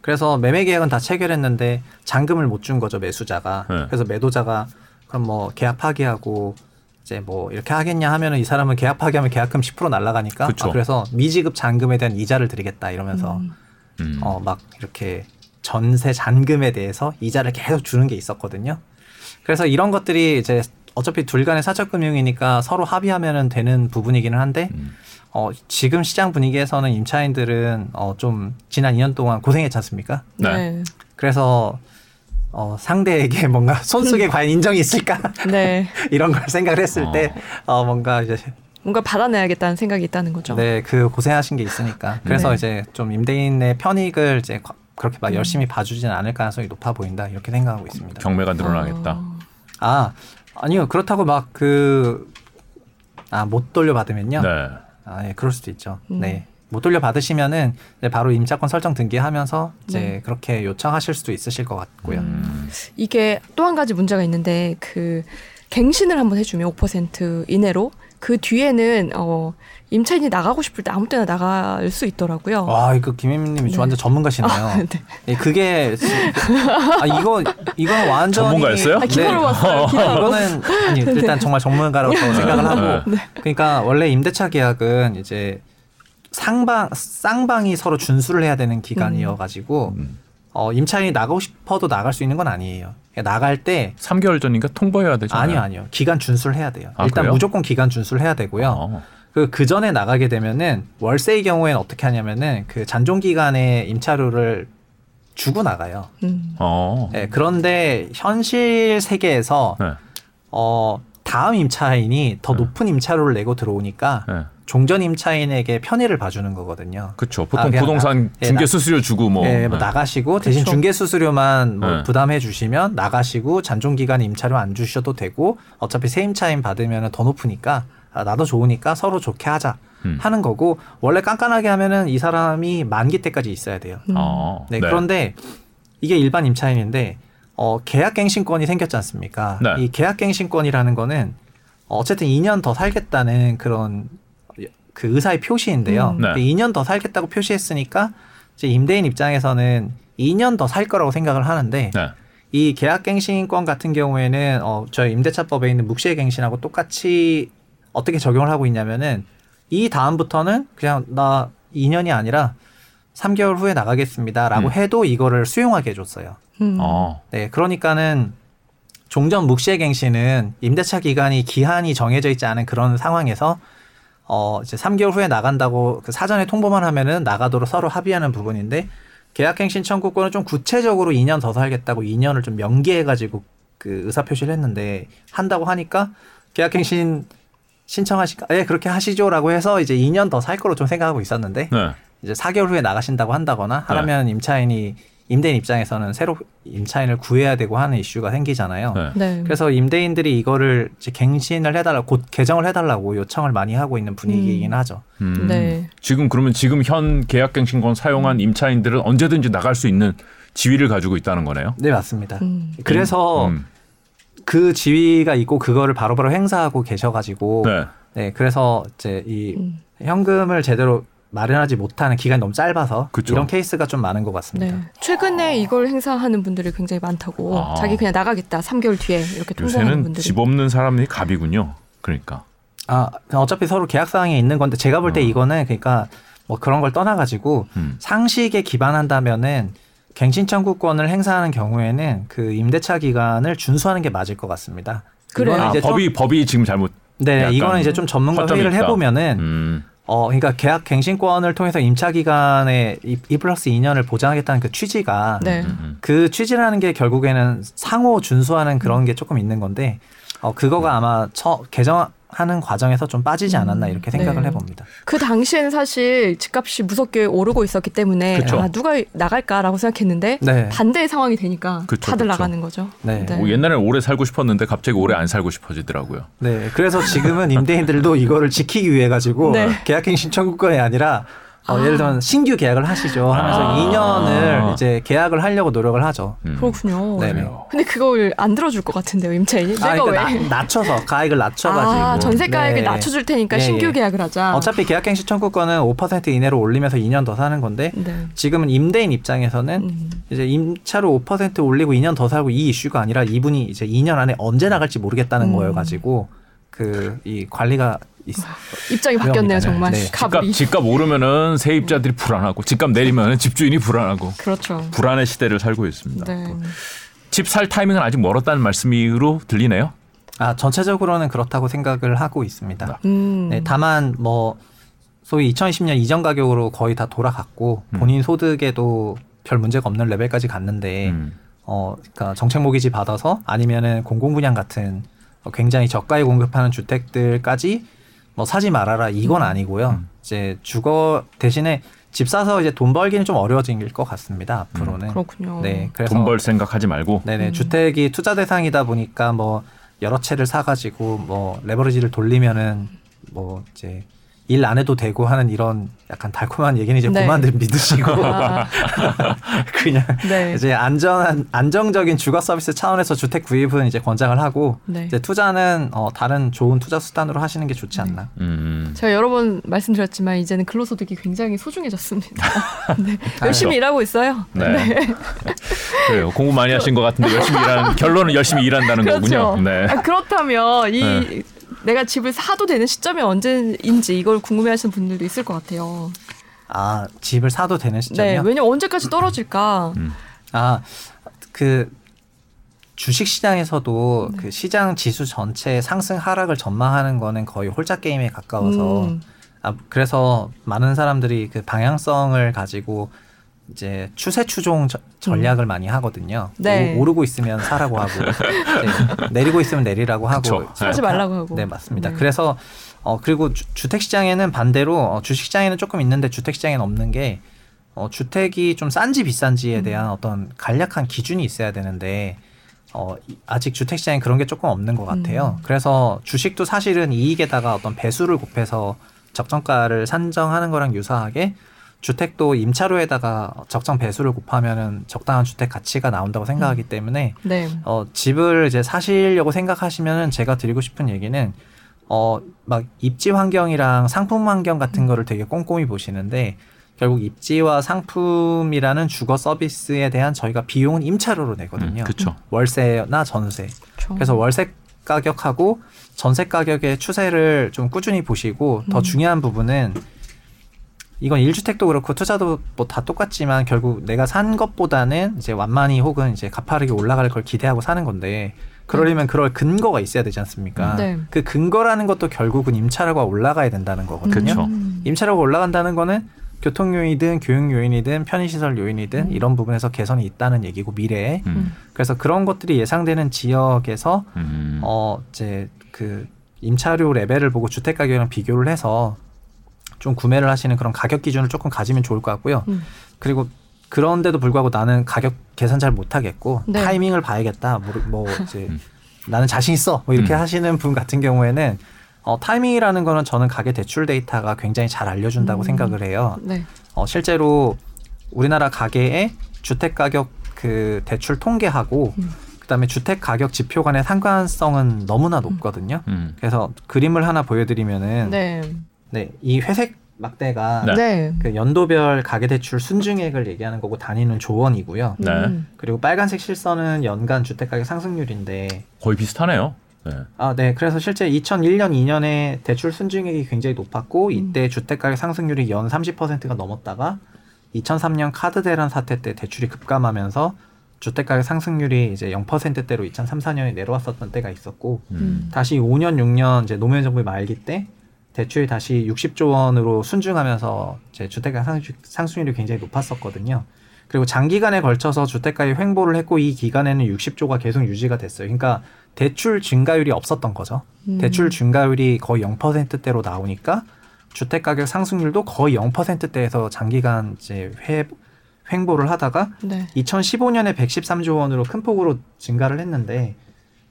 그래서 매매 계약은 다 체결했는데 잔금을 못 준 거죠 매수자가. 네. 그래서 매도자가 그럼 뭐 계약 파기하고 이제 뭐 이렇게 하겠냐 하면은 이 사람은 계약 파기하면 계약금 10% 날라가니까. 아, 그래서 미지급 잔금에 대한 이자를 드리겠다 이러면서 음. 음. 어, 막 이렇게 전세 잔금에 대해서 이자를 계속 주는 게 있었거든요. 그래서 이런 것들이 이제 어차피 둘 간의 사적 금융이니까 서로 합의하면은 되는 부분이기는 한데 음. 어, 지금 시장 분위기에서는 임차인들은 어, 좀 지난 2년 동안 고생했지 않습니까? 네. 네. 그래서 어, 상대에게 뭔가 손속에 과연 인정이 있을까 네. 이런 걸 생각을 했을 어. 때 어, 뭔가 이제 뭔가 받아내야겠다는 생각이 있다는 거죠. 네, 그 고생하신 게 있으니까. 그래서 네. 이제 좀 임대인의 편익을 이제 과- 그렇게 음. 막 열심히 봐주지는 않을 가능성이 높아 보인다 이렇게 생각하고 있습니다. 경매가 늘어나겠다. 어. 아 아니요 그렇다고 막 그 아 못 돌려받으면요. 네. 아 예, 그럴 수도 있죠. 음. 네. 못 돌려 받으시면은 이제 바로 임차권 설정 등기하면서 이제 네. 그렇게 요청하실 수도 있으실 것 같고요. 음. 이게 또 한 가지 문제가 있는데 그 갱신을 한번 해주면 5% 이내로 그 뒤에는 어 임차인이 나가고 싶을 때 아무 때나 나갈 수 있더라고요. 와 이거 김혜민님이 네. 완전 전문가시네요. 아, 네. 예, 그게 지- 아 이거 이건 완전히 전문가였어요? 아, 기사로 봤어요. 기사로. 이거는 아니 일단 정말 전문가라고 저는 생각을 하고 네. 그러니까 원래 임대차 계약은 이제 상방 쌍방이 서로 준수를 해야 되는 기간이어 가지고 음. 어, 임차인이 나가고 싶어도 나갈 수 있는 건 아니에요. 그러니까 나갈 때 3개월 전인가 통보해야 되잖아요. 아니요 아니요 기간 준수를 해야 돼요. 아, 일단 그래요? 무조건 기간 준수를 해야 되고요. 어. 그, 그 전에 나가게 되면은 월세의 경우에는 어떻게 하냐면은 그 잔존 기간에 임차료를 주고 나가요. 음. 어. 예, 그런데 현실 세계에서 네. 어, 다음 임차인이 더 네. 높은 임차료를 내고 들어오니까 네. 종전 임차인에게 편의를 봐주는 거거든요. 그렇죠. 아, 보통 그냥 부동산 나- 예, 중개 나- 수수료 주고 뭐. 예, 뭐 네. 나가시고 대신 그쵸. 중개 수수료만 뭐 네. 부담해 주시면 나가시고 잔존 기간 임차료 안 주셔도 되고 어차피 새 임차인 받으면 더 높으니까 아, 나도 좋으니까 서로 좋게 하자 음. 하는 거고 원래 깐깐하게 하면은 이 사람이 만기 때까지 있어야 돼요. 음. 어. 네, 그런데 이게 일반 임차인인데 어, 계약갱신권이 생겼지 않습니까? 네. 이 계약갱신권이라는 거는 어쨌든 2년 더 살겠다는 그런 그 의사의 표시인데요. 음. 네. 그 2년 더 살겠다고 표시했으니까 이제 임대인 입장에서는 2년 더 살 거라고 생각을 하는데 네. 이 계약갱신권 같은 경우에는 어, 저희 임대차법에 있는 묵시의갱신하고 똑같이 어떻게 적용을 하고 있냐면은 이 다음부터는 그냥 나 2년이 아니라 3개월 후에 나가겠습니다라고 음. 해도 이거를 수용하게 해줬어요. 음. 어. 네, 그러니까는 종전 묵시의갱신은 임대차 기간이 기한이 정해져 있지 않은 그런 상황에서 어 이제 3개월 후에 나간다고 그 사전에 통보만 하면은 나가도록 서로 합의하는 부분인데 계약갱신 청구권은 좀 구체적으로 2년 더 살겠다고 2년을 좀 명기해가지고 그 의사 표시를 했는데 한다고 하니까 계약갱신 신청하시까 예 그렇게 하시죠라고 해서 이제 2년 더 살 거로 좀 생각하고 있었는데 네. 이제 4개월 후에 나가신다고 한다거나 하면 임차인이 임대인 입장에서는 새로 임차인을 구해야 되고 하는 이슈가 생기잖아요. 네. 네. 그래서 임대인들이 이거를 이제 갱신을 해달라, 곧 개정을 해달라고 요청을 많이 하고 있는 분위기이긴 음. 하죠. 음. 네. 지금 그러면 지금 현 계약갱신권 사용한 임차인들은 언제든지 나갈 수 있는 지위를 가지고 있다는 거네요. 네 맞습니다. 음. 그래서 음. 그 지위가 있고 그거를 바로바로 행사하고 계셔가지고 네. 네 그래서 이제 이 음. 현금을 제대로 마련하지 못하는 기간이 너무 짧아서 그쵸. 이런 케이스가 좀 많은 것 같습니다. 네. 최근에 이걸 행사하는 분들이 굉장히 많다고 아. 자기 그냥 나가겠다 3개월 뒤에 이렇게 통보하는 요새는 분들이 집 없는 사람이 갑이군요. 그러니까. 아 어차피 서로 계약 사항에 있는 건데 제가 볼때 어. 이거는 그러니까 뭐 그런 걸 떠나가지고 음. 상식에 기반한다면은 갱신 청구권을 행사하는 경우에는 그 임대차 기간을 준수하는 게 맞을 것 같습니다. 이거는 아, 법이 법이 지금 잘못. 네, 이거는 이제 좀 전문가 회의를 있다. 해보면은 음. 어 그러니까 계약 갱신권을 통해서 임차 기간에 이, 이 플러스 2년을 보장하겠다는 그 취지가 네. 음, 음. 그 취지라는 게 결국에는 상호 준수하는 그런 게 조금 있는 건데 어 그거가 아마 처, 개정 하는 과정에서 좀 빠지지 않았나 이렇게 생각을 네. 해봅니다. 그 당시에는 사실 집값이 무섭게 오르고 있었기 때문에 그쵸. 아, 누가 나갈까라고 생각했는데 네, 반대의 상황이 되니까 그쵸, 다들 그쵸. 나가는 거죠. 네. 뭐 옛날에는 오래 살고 싶었는데 갑자기 오래 안 살고 싶어지더라고요. 네. 그래서 지금은 임대인들도 이거를 지키기 위해 가지고 네. 계약갱신 청구권이 아니라 어, 아. 예를 들면 신규 계약을 하시죠 하면서 아. 2년을 이제 계약을 하려고 노력을 하죠. 음. 그렇군요. 네네. 근데 그걸 안 들어줄 것 같은데요, 임차인이? 아, 내가 그러니까 왜? 나, 낮춰서 가액을 낮춰가지고 아, 전세 가액을 네. 낮춰줄 테니까 예, 신규 예. 계약을 하자. 어차피 계약갱신 청구권은 5% 이내로 올리면서 2년 더 사는 건데 네. 지금은 임대인 입장에서는 음. 이제 임차료 5% 올리고 2년 더 살고 이 이슈가 아니라 이분이 이제 2년 안에 언제 나갈지 모르겠다는 음. 거여 가지고 그 이 관리가 있, 입장이 바뀌었네요, 위험합니다. 정말. 네. 집값. 집값 오르면은 세입자들이 불안하고 집값 내리면은 집주인이 불안하고 그렇죠. 불안의 시대를 살고 있습니다. 네. 집살 타이밍은 아직 멀었다는 말씀으로 들리네요. 아 전체적으로는 그렇다고 생각을 하고 있습니다. 음. 네, 다만 뭐 소위 2020년 이전 가격으로 거의 다 돌아갔고 음. 본인 소득에도 별 문제가 없는 레벨까지 갔는데 음. 어 그러니까 정책 모기지 받아서 아니면은 공공 분양 같은 어, 굉장히 저가에 공급하는 주택들까지 뭐 사지 말아라 이건 아니고요. 음. 이제 주거 대신에 집 사서 이제 돈 벌기는 좀 어려워질 것 같습니다. 앞으로는. 그렇군요. 네, 그래서 돈 벌 생각하지 말고 네네 음. 주택이 투자 대상이다 보니까 뭐 여러 채를 사가지고 뭐 레버리지를 돌리면은 뭐 이제 일 안 해도 되고 하는 이런 약간 달콤한 얘기는 이제 네. 그만들 믿으시고 아, 그냥 네. 이제 안전한 안정적인 주거 서비스 차원에서 주택 구입은 이제 권장을 하고 네. 이제 투자는 어, 다른 좋은 투자 수단으로 하시는 게 좋지 않나. 음. 제가 여러 번 말씀드렸지만 이제는 근로소득이 굉장히 소중해졌습니다. 네. 열심히 일하고 있어요. 네. 그래요. 공부 많이 하신 것 같은데 열심히 일하는 결론은 열심히 일한다는 그렇죠. 거군요. 네. 아, 그렇다면 이 네. 내가 집을 사도 되는 시점이 언제인지 이걸 궁금해하시는 분들도 있을 것 같아요. 아 집을 사도 되는 네, 시점이요? 왜냐면 언제까지 떨어질까? 음. 아, 그 주식 시장에서도 네. 그 시장 지수 전체 상승 하락을 전망하는 거는 거의 홀짝 게임에 가까워서 음. 아, 그래서 많은 사람들이 그 방향성을 가지고 이제 추세 추종 저- 전략을 많이 하거든요. 음. 네. 오, 오르고 있으면 사라고 하고 네, 내리고 있으면 내리라고 하고. 이렇게 하지 말라고 하고. 네 맞습니다. 네. 그래서 어 그리고 주, 주택 시장에는 반대로 어, 주식 시장에는 조금 있는데 주택 시장에는 없는 게 어, 주택이 좀 싼지 비싼지에 대한 음. 어떤 간략한 기준이 있어야 되는데 어, 이- 아직 주택 시장에 그런 게 조금 없는 것 같아요. 음. 그래서 주식도 사실은 이익에다가 어떤 배수를 곱해서 적정가를 산정하는 거랑 유사하게 주택도 임차료에다가 적정 배수를 곱하면은 적당한 주택 가치가 나온다고 생각하기 음. 때문에 네. 어, 집을 이제 사시려고 생각하시면은 제가 드리고 싶은 얘기는 어, 막 입지 환경이랑 상품 환경 같은 거를 되게 꼼꼼히 보시는데 결국 입지와 상품이라는 주거 서비스에 대한 저희가 비용은 임차료로 내거든요. 음, 그렇죠. 월세나 전세. 그렇죠. 그래서 월세 가격하고 전세 가격의 추세를 좀 꾸준히 보시고 더 음. 중요한 부분은 이건 일주택도 그렇고 투자도 뭐 다 똑같지만 결국 내가 산 것보다는 이제 완만히 혹은 이제 가파르게 올라갈 걸 기대하고 사는 건데 그러려면 그럴 근거가 있어야 되지 않습니까? 네. 그 근거라는 것도 결국은 임차료가 올라가야 된다는 거거든요. 그쵸. 음. 임차료가 올라간다는 거는 교통 요인이든 교육 요인이든 편의시설 요인이든 음. 이런 부분에서 개선이 있다는 얘기고 미래에 음. 그래서 그런 것들이 예상되는 지역에서 음. 어 이제 그 임차료 레벨을 보고 주택 가격이랑 비교를 해서 좀 구매를 하시는 그런 가격 기준을 조금 가지면 좋을 것 같고요. 음. 그리고 그런데도 불구하고 나는 가격 계산 잘 못하겠고 네. 타이밍을 봐야겠다. 뭐, 뭐 이제 음. 나는 자신 있어. 뭐 이렇게 음. 하시는 분 같은 경우에는 어, 타이밍이라는 거는 저는 가계 대출 데이터가 굉장히 잘 알려준다고 음. 생각을 해요. 네. 어, 실제로 우리나라 가계의 주택 가격 그 대출 통계하고 음. 그다음에 주택 가격 지표 간의 상관성은 너무나 높거든요. 음. 그래서 그림을 하나 보여드리면은 네, 네. 이 회색 막대가 네. 네. 그 연도별 가계대출 순증액을 얘기하는 거고 단위는 조원이고요. 네. 음. 그리고 빨간색 실선은 연간 주택 가격 상승률인데 거의 비슷하네요. 네. 아, 네. 그래서 실제 2001년, 2년에 대출 순증액이 굉장히 높았고 이때 주택 가격 상승률이 연 30%가 넘었다가 2003년 카드 대란 사태 때 대출이 급감하면서 주택 가격 상승률이 이제 0%대로 2003, 4년에 내려왔었던 때가 있었고 음. 다시 5년, 6년 이제 노무현 정부의 말기 때 대출이 다시 60조 원으로 순증하면서 이제 주택가 상- 상승률이 굉장히 높았었거든요. 그리고 장기간에 걸쳐서 주택가의 횡보를 했고 이 기간에는 60조가 계속 유지가 됐어요. 그러니까 대출 증가율이 없었던 거죠. 음. 대출 증가율이 거의 0%대로 나오니까 주택 가격 상승률도 거의 0%대에서 장기간 이제 회, 횡보를 하다가 네. 2015년에 113조 원으로 큰 폭으로 증가를 했는데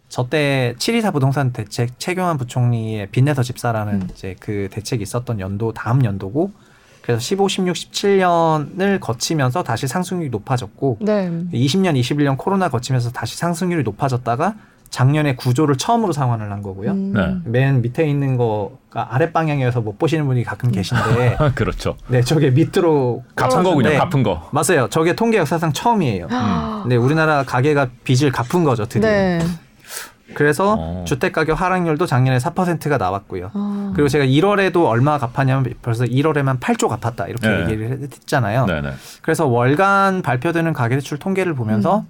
저때 724 부동산 대책 최경환 부총리의 빚내서 집사라는 음. 이제 그 대책이 있었던 연도 다음 연도고 그래서 15, 16, 17년을 거치면서 다시 상승률이 높아졌고 네. 20년, 21년 코로나 거치면서 다시 상승률이 높아졌다가 작년에 구조를 처음으로 상환을 한 거고요. 음. 네. 맨 밑에 있는 거가 아랫 방향이어서 못 보시는 분이 가끔 계신데 그렇죠. 네 저게 밑으로 갚은 거군요. 네. 갚은 거. 맞아요. 저게 통계 역사상 처음이에요. 아. 네, 우리나라 가계가 빚을 갚은 거죠, 드디어. 네. 그래서 어. 주택 가격 하락률도 작년에 4%가 나왔고요. 아. 그리고 제가 1월에도 얼마 갚았냐면 벌써 1월에만 8조 갚았다 이렇게 네. 얘기를 했- 했잖아요. 네 네. 그래서 월간 발표되는 가계대출 통계를 보면서 음.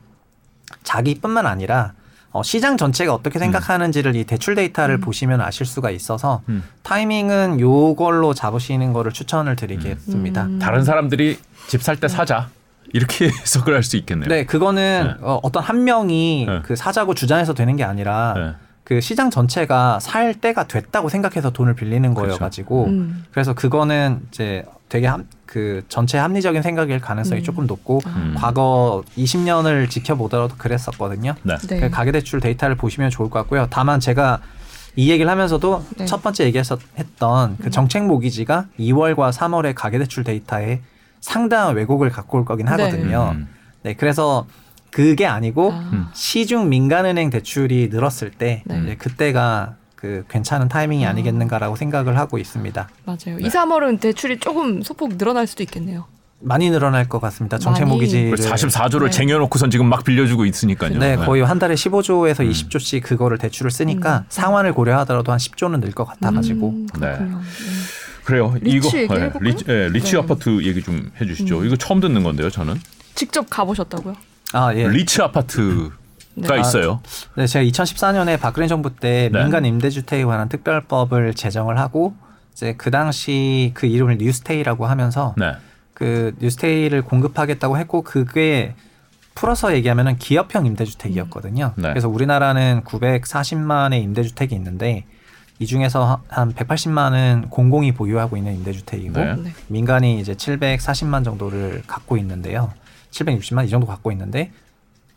자기뿐만 아니라 어, 시장 전체가 어떻게 생각하는지를 이 대출 데이터를 음. 보시면 아실 수가 있어서 음. 타이밍은 요걸로 잡으시는 거를 추천을 드리겠습니다. 음. 다른 사람들이 집 살 때 사자 이렇게 해석을 할 수 있겠네요. 네, 그거는 네. 어, 어떤 한 명이 네. 그 사자고 주장해서 되는 게 아니라 네. 그 시장 전체가 살 때가 됐다고 생각해서 돈을 빌리는 그렇죠. 거여 가지고 음. 그래서 그거는 이제 되게 함, 그 전체 합리적인 생각일 가능성이 음. 조금 높고 음. 과거 20년을 지켜보더라도 그랬었거든요. 네. 네. 그 가계 대출 데이터를 보시면 좋을 것 같고요. 다만 제가 이 얘기를 하면서도 네. 첫 번째 얘기했던 그 정책 모기지가 2월과 3월의 가계 대출 데이터에 상당한 왜곡을 갖고 올 거긴 하거든요. 음. 네, 그래서 그게 아니고 아. 음. 시중 민간은행 대출이 늘었을 때 네. 그때가 그 괜찮은 타이밍이 아. 아니겠는가라고 생각을 하고 있습니다. 맞아요. 네. 2, 3월은 대출이 조금 소폭 늘어날 수도 있겠네요. 많이 늘어날 것 같습니다. 정책 많이. 모기지를 44조를 네. 쟁여놓고선 지금 막 빌려주고 있으니까요. 네, 거의 한 달에 15조에서 음. 20조씩 그거를 대출을 쓰니까 음. 상환을 고려하더라도 한 10조는 늘 것 같아가지고 음. 네. 그래요. 리츠 이거 얘기해볼까요? 네, 리츠, 예, 리츠 네. 아파트 얘기 좀 해주시죠. 음. 이거 처음 듣는 건데요, 저는. 직접 가보셨다고요? 아 예. 리치 아파트가 네. 있어요. 네, 제가 2014년에 박근혜 정부 때 네. 민간 임대주택에 관한 특별법을 제정을 하고 이제 그 당시 그 이름을 뉴스테이라고 하면서 네. 그 뉴스테이를 공급하겠다고 했고 그게 풀어서 얘기하면은 기업형 임대주택이었거든요. 네. 그래서 우리나라는 940만의 임대주택이 있는데 이 중에서 한 180만은 공공이 보유하고 있는 임대주택이고 네. 네. 민간이 이제 740만 정도를 갖고 있는데요. 760만 이 정도 갖고 있는데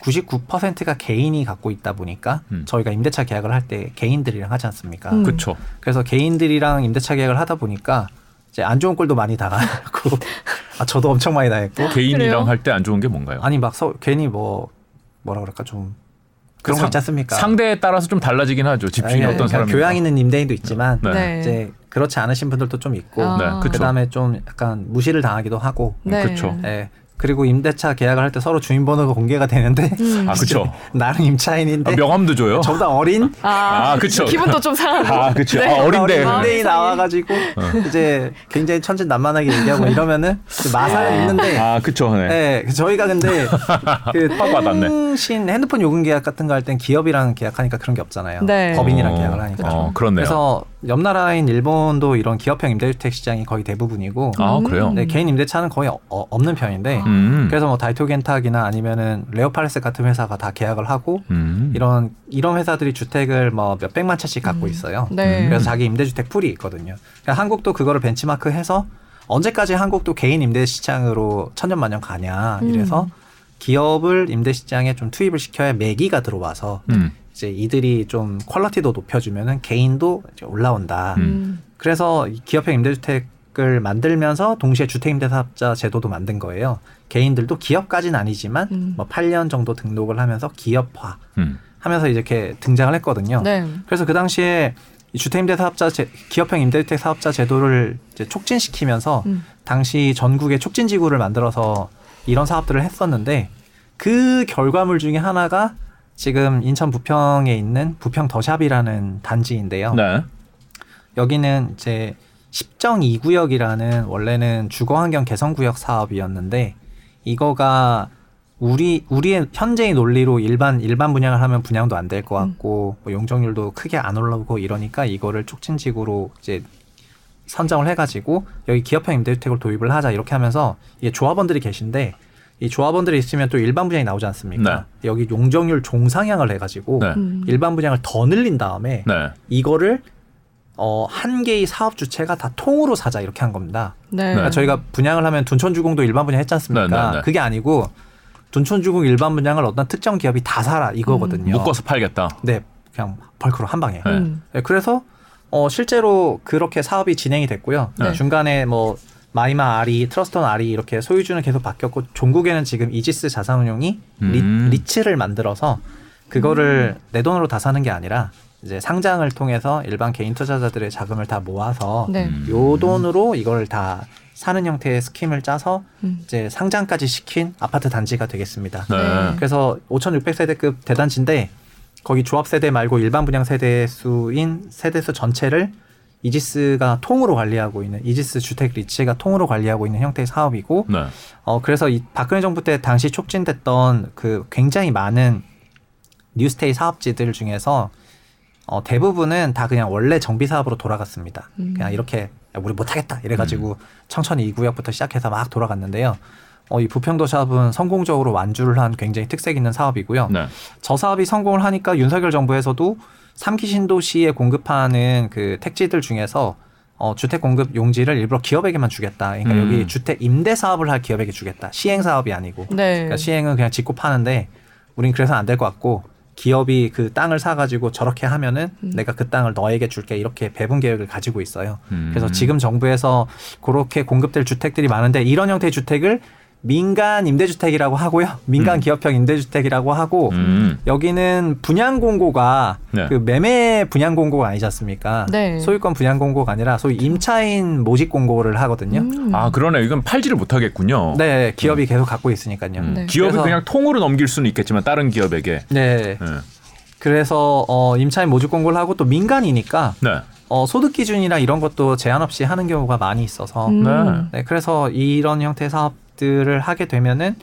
99%가 개인이 갖고 있다 보니까 음. 저희가 임대차 계약을 할 때 개인들이랑 하지 않습니까? 음. 그렇죠. 그래서 개인들이랑 임대차 계약을 하다 보니까 이제 안 좋은 꼴도 많이 당하고 아 저도 엄청 많이 당했고 개인이랑? 할 때 안 좋은 게 뭔가요? 아니 막 서, 괜히 뭐 뭐라 그럴까 좀 그런 거 상- 있지 않습니까? 상대에 따라서 좀 달라지긴 하죠. 집주인이 아니, 어떤 그러니까 사람이 교양 있는 임대인도 있지만 네. 네. 이제 그렇지 않으신 분들도 좀 있고 아. 네. 그다음에 좀 약간 무시를 당하기도 하고 네. 그쵸. 예. 그리고 임대차 계약을 할 때 서로 주민번호가 공개가 되는데 음. 아, 그쵸. 나는 임차인인데 아, 명함도 줘요. 저보다 어린 아, 아, 그쵸. 기분도 좀 상하고. 아, 그쵸. 네. 아, 어린데. 아, 임대인 세상에. 나와가지고 이제 굉장히 천진난만하게 얘기하고 이러면은 그 마사는 있는데 아, 그쵸. 네. 네, 그 저희가 근데 그. 통신 핸드폰 요금 계약 같은 거 할 땐 기업이랑 계약하니까 그런 게 없잖아요. 네. 법인이랑 어, 계약을 하니까. 어, 그렇네요. 그래서 옆 나라인 일본도 이런 기업형 임대주택 시장이 거의 대부분이고 아, 음. 그래요? 네, 개인 임대차는 거의 어- 없는 편인데 음. 그래서 뭐 다이토겐탁이나 아니면은 레오팔레스 같은 회사가 다 계약을 하고 음. 이런 이런 회사들이 주택을 뭐 몇 백만 채씩 갖고 있어요. 네. 음. 그래서 자기 임대주택 풀이 있거든요. 그러니까 한국도 그거를 벤치마크해서 언제까지 한국도 개인 임대 시장으로 천년만년 가냐 이래서 음. 기업을 임대 시장에 좀 투입을 시켜야 매기가 들어와서 음. 이제 이들이 좀 퀄리티도 높여주면은 개인도 이제 올라온다. 음. 음. 그래서 이 기업형 임대주택을 만들면서 동시에 주택임대사업자 제도도 만든 거예요. 개인들도 기업까지는 아니지만 음. 뭐 8년 정도 등록을 하면서 기업화 음. 하면서 이렇게 등장을 했거든요. 네. 그래서 그 당시에 이 주택임대 사업자 제, 기업형 임대주택 사업자 제도를 촉진시키면서 음. 당시 전국에 촉진지구를 만들어서 이런 사업들을 했었는데 그 결과물 중에 하나가 지금 인천 부평에 있는 부평 더샵이라는 단지인데요. 네. 여기는 이제 10정 2구역이라는 원래는 주거환경 개선구역 사업이었는데 이거가 우리 우리의 현재의 논리로 일반 일반 분양을 하면 분양도 안 될 것 같고 뭐 용적률도 크게 안 올라오고 이러니까 이거를 촉진지구로 이제 선정을 해가지고 여기 기업형 임대주택을 도입을 하자 이렇게 하면서 이게 조합원들이 계신데 이 조합원들이 있으면 또 일반 분양이 나오지 않습니까? 여기 용적률 종상향을 해가지고 네. 음. 일반 분양을 더 늘린 다음에 네. 이거를 어, 한 개의 사업 주체가 다 통으로 사자 이렇게 한 겁니다. 네. 그러니까 저희가 분양을 하면 둔촌주공도 일반 분양 했지 않습니까? 네, 네, 네. 그게 아니고 둔촌주공 일반 분양을 어떤 특정 기업이 다 사라 이거거든요. 묶어서 팔겠다. 네, 그냥 벌크로 한 방에. 네. 음. 네, 그래서 어, 실제로 그렇게 사업이 진행이 됐고요. 네. 중간에 뭐 마이마 아리, 트러스톤 아리 이렇게 소유주는 계속 바뀌었고 종국에는 지금 이지스 자산운용이 음. 리, 리츠를 만들어서 그거를 내 돈으로 다 사는 게 아니라 이제 상장을 통해서 일반 개인 투자자들의 자금을 다 모아서 네. 음. 요 돈으로 이걸 다 사는 형태의 scheme을 짜서 음. 이제 상장까지 시킨 아파트 단지가 되겠습니다. 네. 네. 그래서 5,600세대급 대단지인데 거기 조합 세대 말고 일반 분양 세대 수인 세대 수 전체를 이지스가 통으로 관리하고 있는 이지스 주택 리츠가 통으로 관리하고 있는 형태의 사업이고 네. 어 그래서 이 박근혜 정부 때 당시 촉진됐던 그 굉장히 많은 뉴스테이 사업지들 중에서 어 대부분은 다 그냥 원래 정비 사업으로 돌아갔습니다. 음. 그냥 이렇게 야, 우리 못하겠다 이래가지고 청천이 이 구역부터 시작해서 막 돌아갔는데요. 어, 이 부평도샵은 성공적으로 완주를 한 굉장히 특색 있는 사업이고요. 네. 저 사업이 성공을 하니까 윤석열 정부에서도 삼기 신도시에 공급하는 그 택지들 중에서 어, 주택 공급 용지를 일부러 기업에게만 주겠다. 그러니까 음. 여기 주택 임대 사업을 할 기업에게 주겠다. 시행 사업이 아니고. 네. 그러니까 시행은 그냥 짓고 파는데 우린 그래서 안 될 것 같고 기업이 그 땅을 사가지고 저렇게 하면은 음. 내가 그 땅을 너에게 줄게 이렇게 배분 계획을 가지고 있어요. 음. 그래서 지금 정부에서 그렇게 공급될 주택들이 많은데 이런 형태의 주택을 민간 임대주택이라고 하고요. 민간 음. 기업형 임대주택이라고 하고 음. 여기는 분양 공고가 네. 그 매매 분양 공고가 아니지 않습니까? 네. 소유권 분양 공고가 아니라 소위 임차인 모집 공고를 하거든요. 음. 아 그러네. 이건 팔지를 못하겠군요. 네, 기업이 계속 갖고 있으니까요. 음. 네. 기업이 그냥 통으로 넘길 수는 있겠지만 다른 기업에게. 네. 네. 그래서 어, 임차인 모집 공고를 하고 또 민간이니까 네. 어, 소득 기준이나 이런 것도 제한 없이 하는 경우가 많이 있어서 음. 네. 네, 그래서 이런 형태의 사업 들을 하게 되면은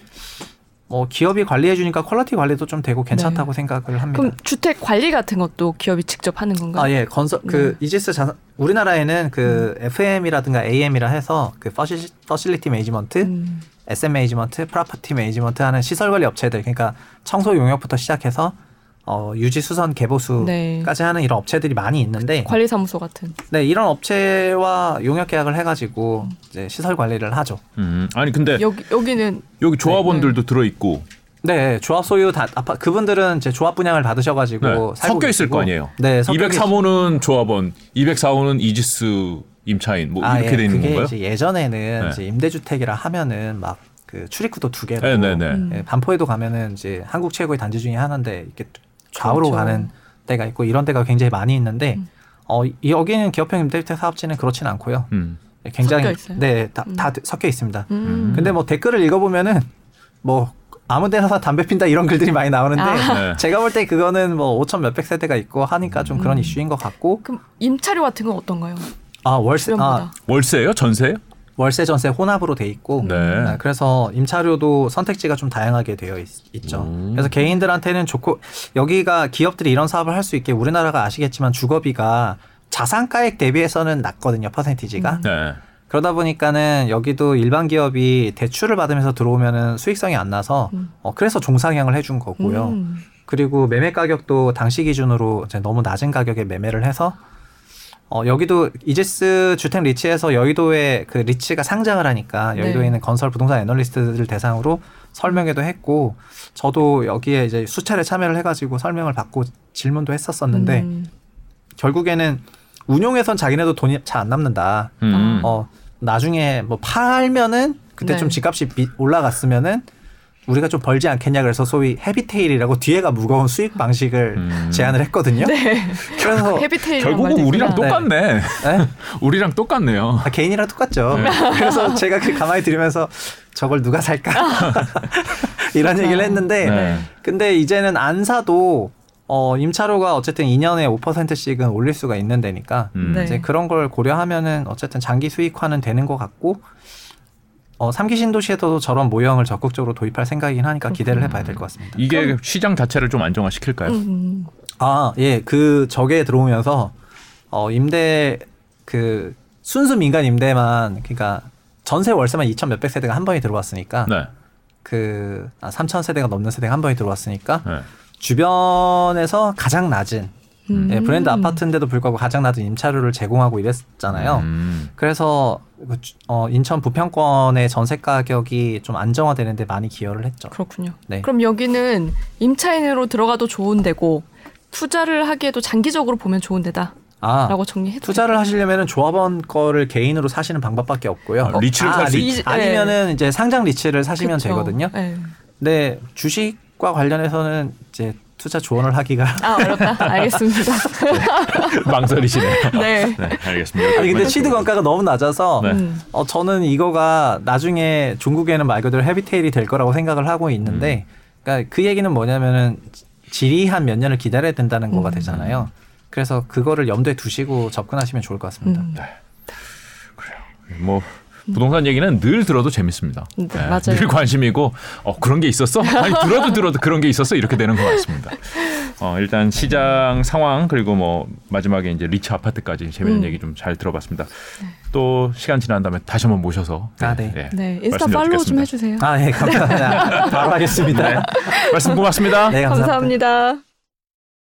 뭐 기업이 관리해 주니까 quality 관리도 좀 되고 괜찮다고 생각을 합니다. 그럼 주택 관리 같은 것도 기업이 직접 하는 건가요? 아, 예. 건설 그 이지스 자산 우리나라에는 그 FM이라든가 AM이라 해서 그 faci, facility management, 음. asset management, property management 하는 시설 관리 업체들 그러니까 청소 용역부터 시작해서 어, 유지 수선 개보수까지 네. 하는 이런 업체들이 많이 있는데 관리사무소 같은. 네, 이런 업체와 용역 계약을 해 가지고 이제 시설 관리를 하죠. 음. 아니 근데 여기 여기는 여기 조합원들도 들어 있고 네, 조합 소유 다 아파 그분들은 이제 조합 분양을 받으셔 가지고 네. 살고 섞여 있을 계시고. 거 아니에요. 네, 섞여 203호는 조합원, 204호는 이지스 임차인 뭐 아, 이렇게 예, 돼 있는 건가요? 이제 예전에는 네. 이제 임대주택이라 하면은 막 그 출입구도 두 개고 네, 네, 네. 음. 예, 반포에도 가면은 이제 한국 최고의 단지 중에 하나인데 이렇게 좌우로 그렇죠. 가는 데가 있고 이런 데가 굉장히 많이 있는데 음. 어 이- 여기는 기업형 임대주택 사업지는 그렇진 않고요. 음. 굉장히 섞여 있어요? 네, 다, 음. 다 섞여 있습니다. 음. 근데 뭐 댓글을 읽어보면은 뭐 아무 데나 담배 핀다 이런 글들이 많이 나오는데 아. 네. 제가 볼 때 그거는 뭐 5천 몇백 세대가 있고 하니까 좀 그런 음. 이슈인 것 같고 그럼 임차료 같은 건 어떤가요? 아 월세 아. 월세예요? 전세예요? 월세 전세 혼합으로 돼 있고 네. 네, 그래서 임차료도 선택지가 좀 다양하게 되어 있, 죠 음. 그래서 개인들한테는 좋고 여기가 기업들이 이런 사업을 할 수 있게 우리나라가 아시겠지만 주거비가 자산가액 대비해서는 낮거든요 퍼센티지가 네. 그러다 보니까는 여기도 일반 기업이 대출을 받으면서 들어오면은 수익성이 안 나서 음. 어, 그래서 종상향을 해준 거고요. 음. 그리고 매매 가격도 당시 기준으로 이제 너무 낮은 가격에 매매를 해서 어, 여기도 이제스 주택 리츠에서 여의도에 그 리츠가 상장을 하니까 여의도에 네. 있는 건설 부동산 애널리스트들 대상으로 설명회도 했고 저도 여기에 이제 수차례 참여를 해가지고 설명을 받고 질문도 했었었는데 음. 결국에는 운용에선 자기네도 돈이 잘 안 남는다. 음. 어 나중에 뭐 팔면은 그때 네. 좀 집값이 비- 올라갔으면은 우리가 좀 벌지 않겠냐 그래서 소위 헤비테일이라고 뒤에가 무거운 수익 방식을 음. 제안을 했거든요. 네. 그래서 헤비테일 결국은 우리랑 똑같네. 네? 우리랑 똑같네요. 아, 개인이랑 똑같죠. 네. 그래서 제가 그 가만히 들으면서 저걸 누가 살까 이런 얘기를 했는데 네. 근데 이제는 안 사도 어, 임차료가 어쨌든 2년에 5%씩은 올릴 수가 있는 데니까 음. 네. 이제 그런 걸 고려하면은 어쨌든 장기 수익화는 되는 것 같고 어, 3기 신 도시에서도 저런 모형을 적극적으로 도입할 생각이긴 하니까 기대를 해봐야 될 것 같습니다. 이게 시장 자체를 좀 안정화시킬까요? 음. 아, 예, 그 저게 들어오면서 어, 임대 그 순수 민간 임대만 그러니까 전세 월세만 2천 몇백 세대가 한 번에 들어왔으니까 네. 그 아, 3천 세대가 넘는 세대가 한 번에 들어왔으니까 네. 주변에서 가장 낮은 음. 예, 브랜드 아파트인데도 불구하고 가장 낮은 임차료를 제공하고 이랬잖아요. 음. 그래서 그 주- 어, 인천 부평권의 전세 가격이 좀 안정화되는데 많이 기여를 했죠. 그렇군요. 네. 그럼 여기는 임차인으로 들어가도 좋은 데고 투자를 하기에도 장기적으로 보면 좋은 데다라고 아, 정리해 투자를 하시려면 조합원 거를 개인으로 사시는 방법밖에 없고요. 아, 리츠를 살수 리- 있- 아니면은 이제 상장 리츠를 사시면 되거든요. 네. 근데 주식과 관련해서는 이제 투자 조언을 하기가 아 어렵다. 알겠습니다. 망설이시네요. 네. 네, 알겠습니다. 아니 근데 취득 원가가 너무 낮아서 네. 음. 어 저는 이거가 나중에 중국에는 말 그대로 헤비테일이 될 거라고 생각을 하고 있는데 음. 그러니까 그 얘기는 뭐냐면은 질이 한 몇 년을 기다려야 된다는 거가 음. 되잖아요. 그래서 그거를 염두에 두시고 접근하시면 좋을 것 같습니다. 음. 뭐 부동산 얘기는 늘 들어도 재밌습니다. 네, 맞아요. 늘 관심이고 어 그런 게 있었어? 아니 들어도 들어도 그런 게 있었어 이렇게 되는 것 같습니다. 어 일단 시장 상황 그리고 뭐 마지막에 이제 리치 아파트까지 재밌는 음. 얘기 좀 잘 들어봤습니다. 또 시간 지난 다음에 다시 한번 모셔서 아, 네. 네. 인스타 말씀 팔로우 좀. 해주세요. 아, 예, 감사합니다. 바로 하겠습니다. 말씀 고맙습니다. 네, 감사합니다. 감사합니다.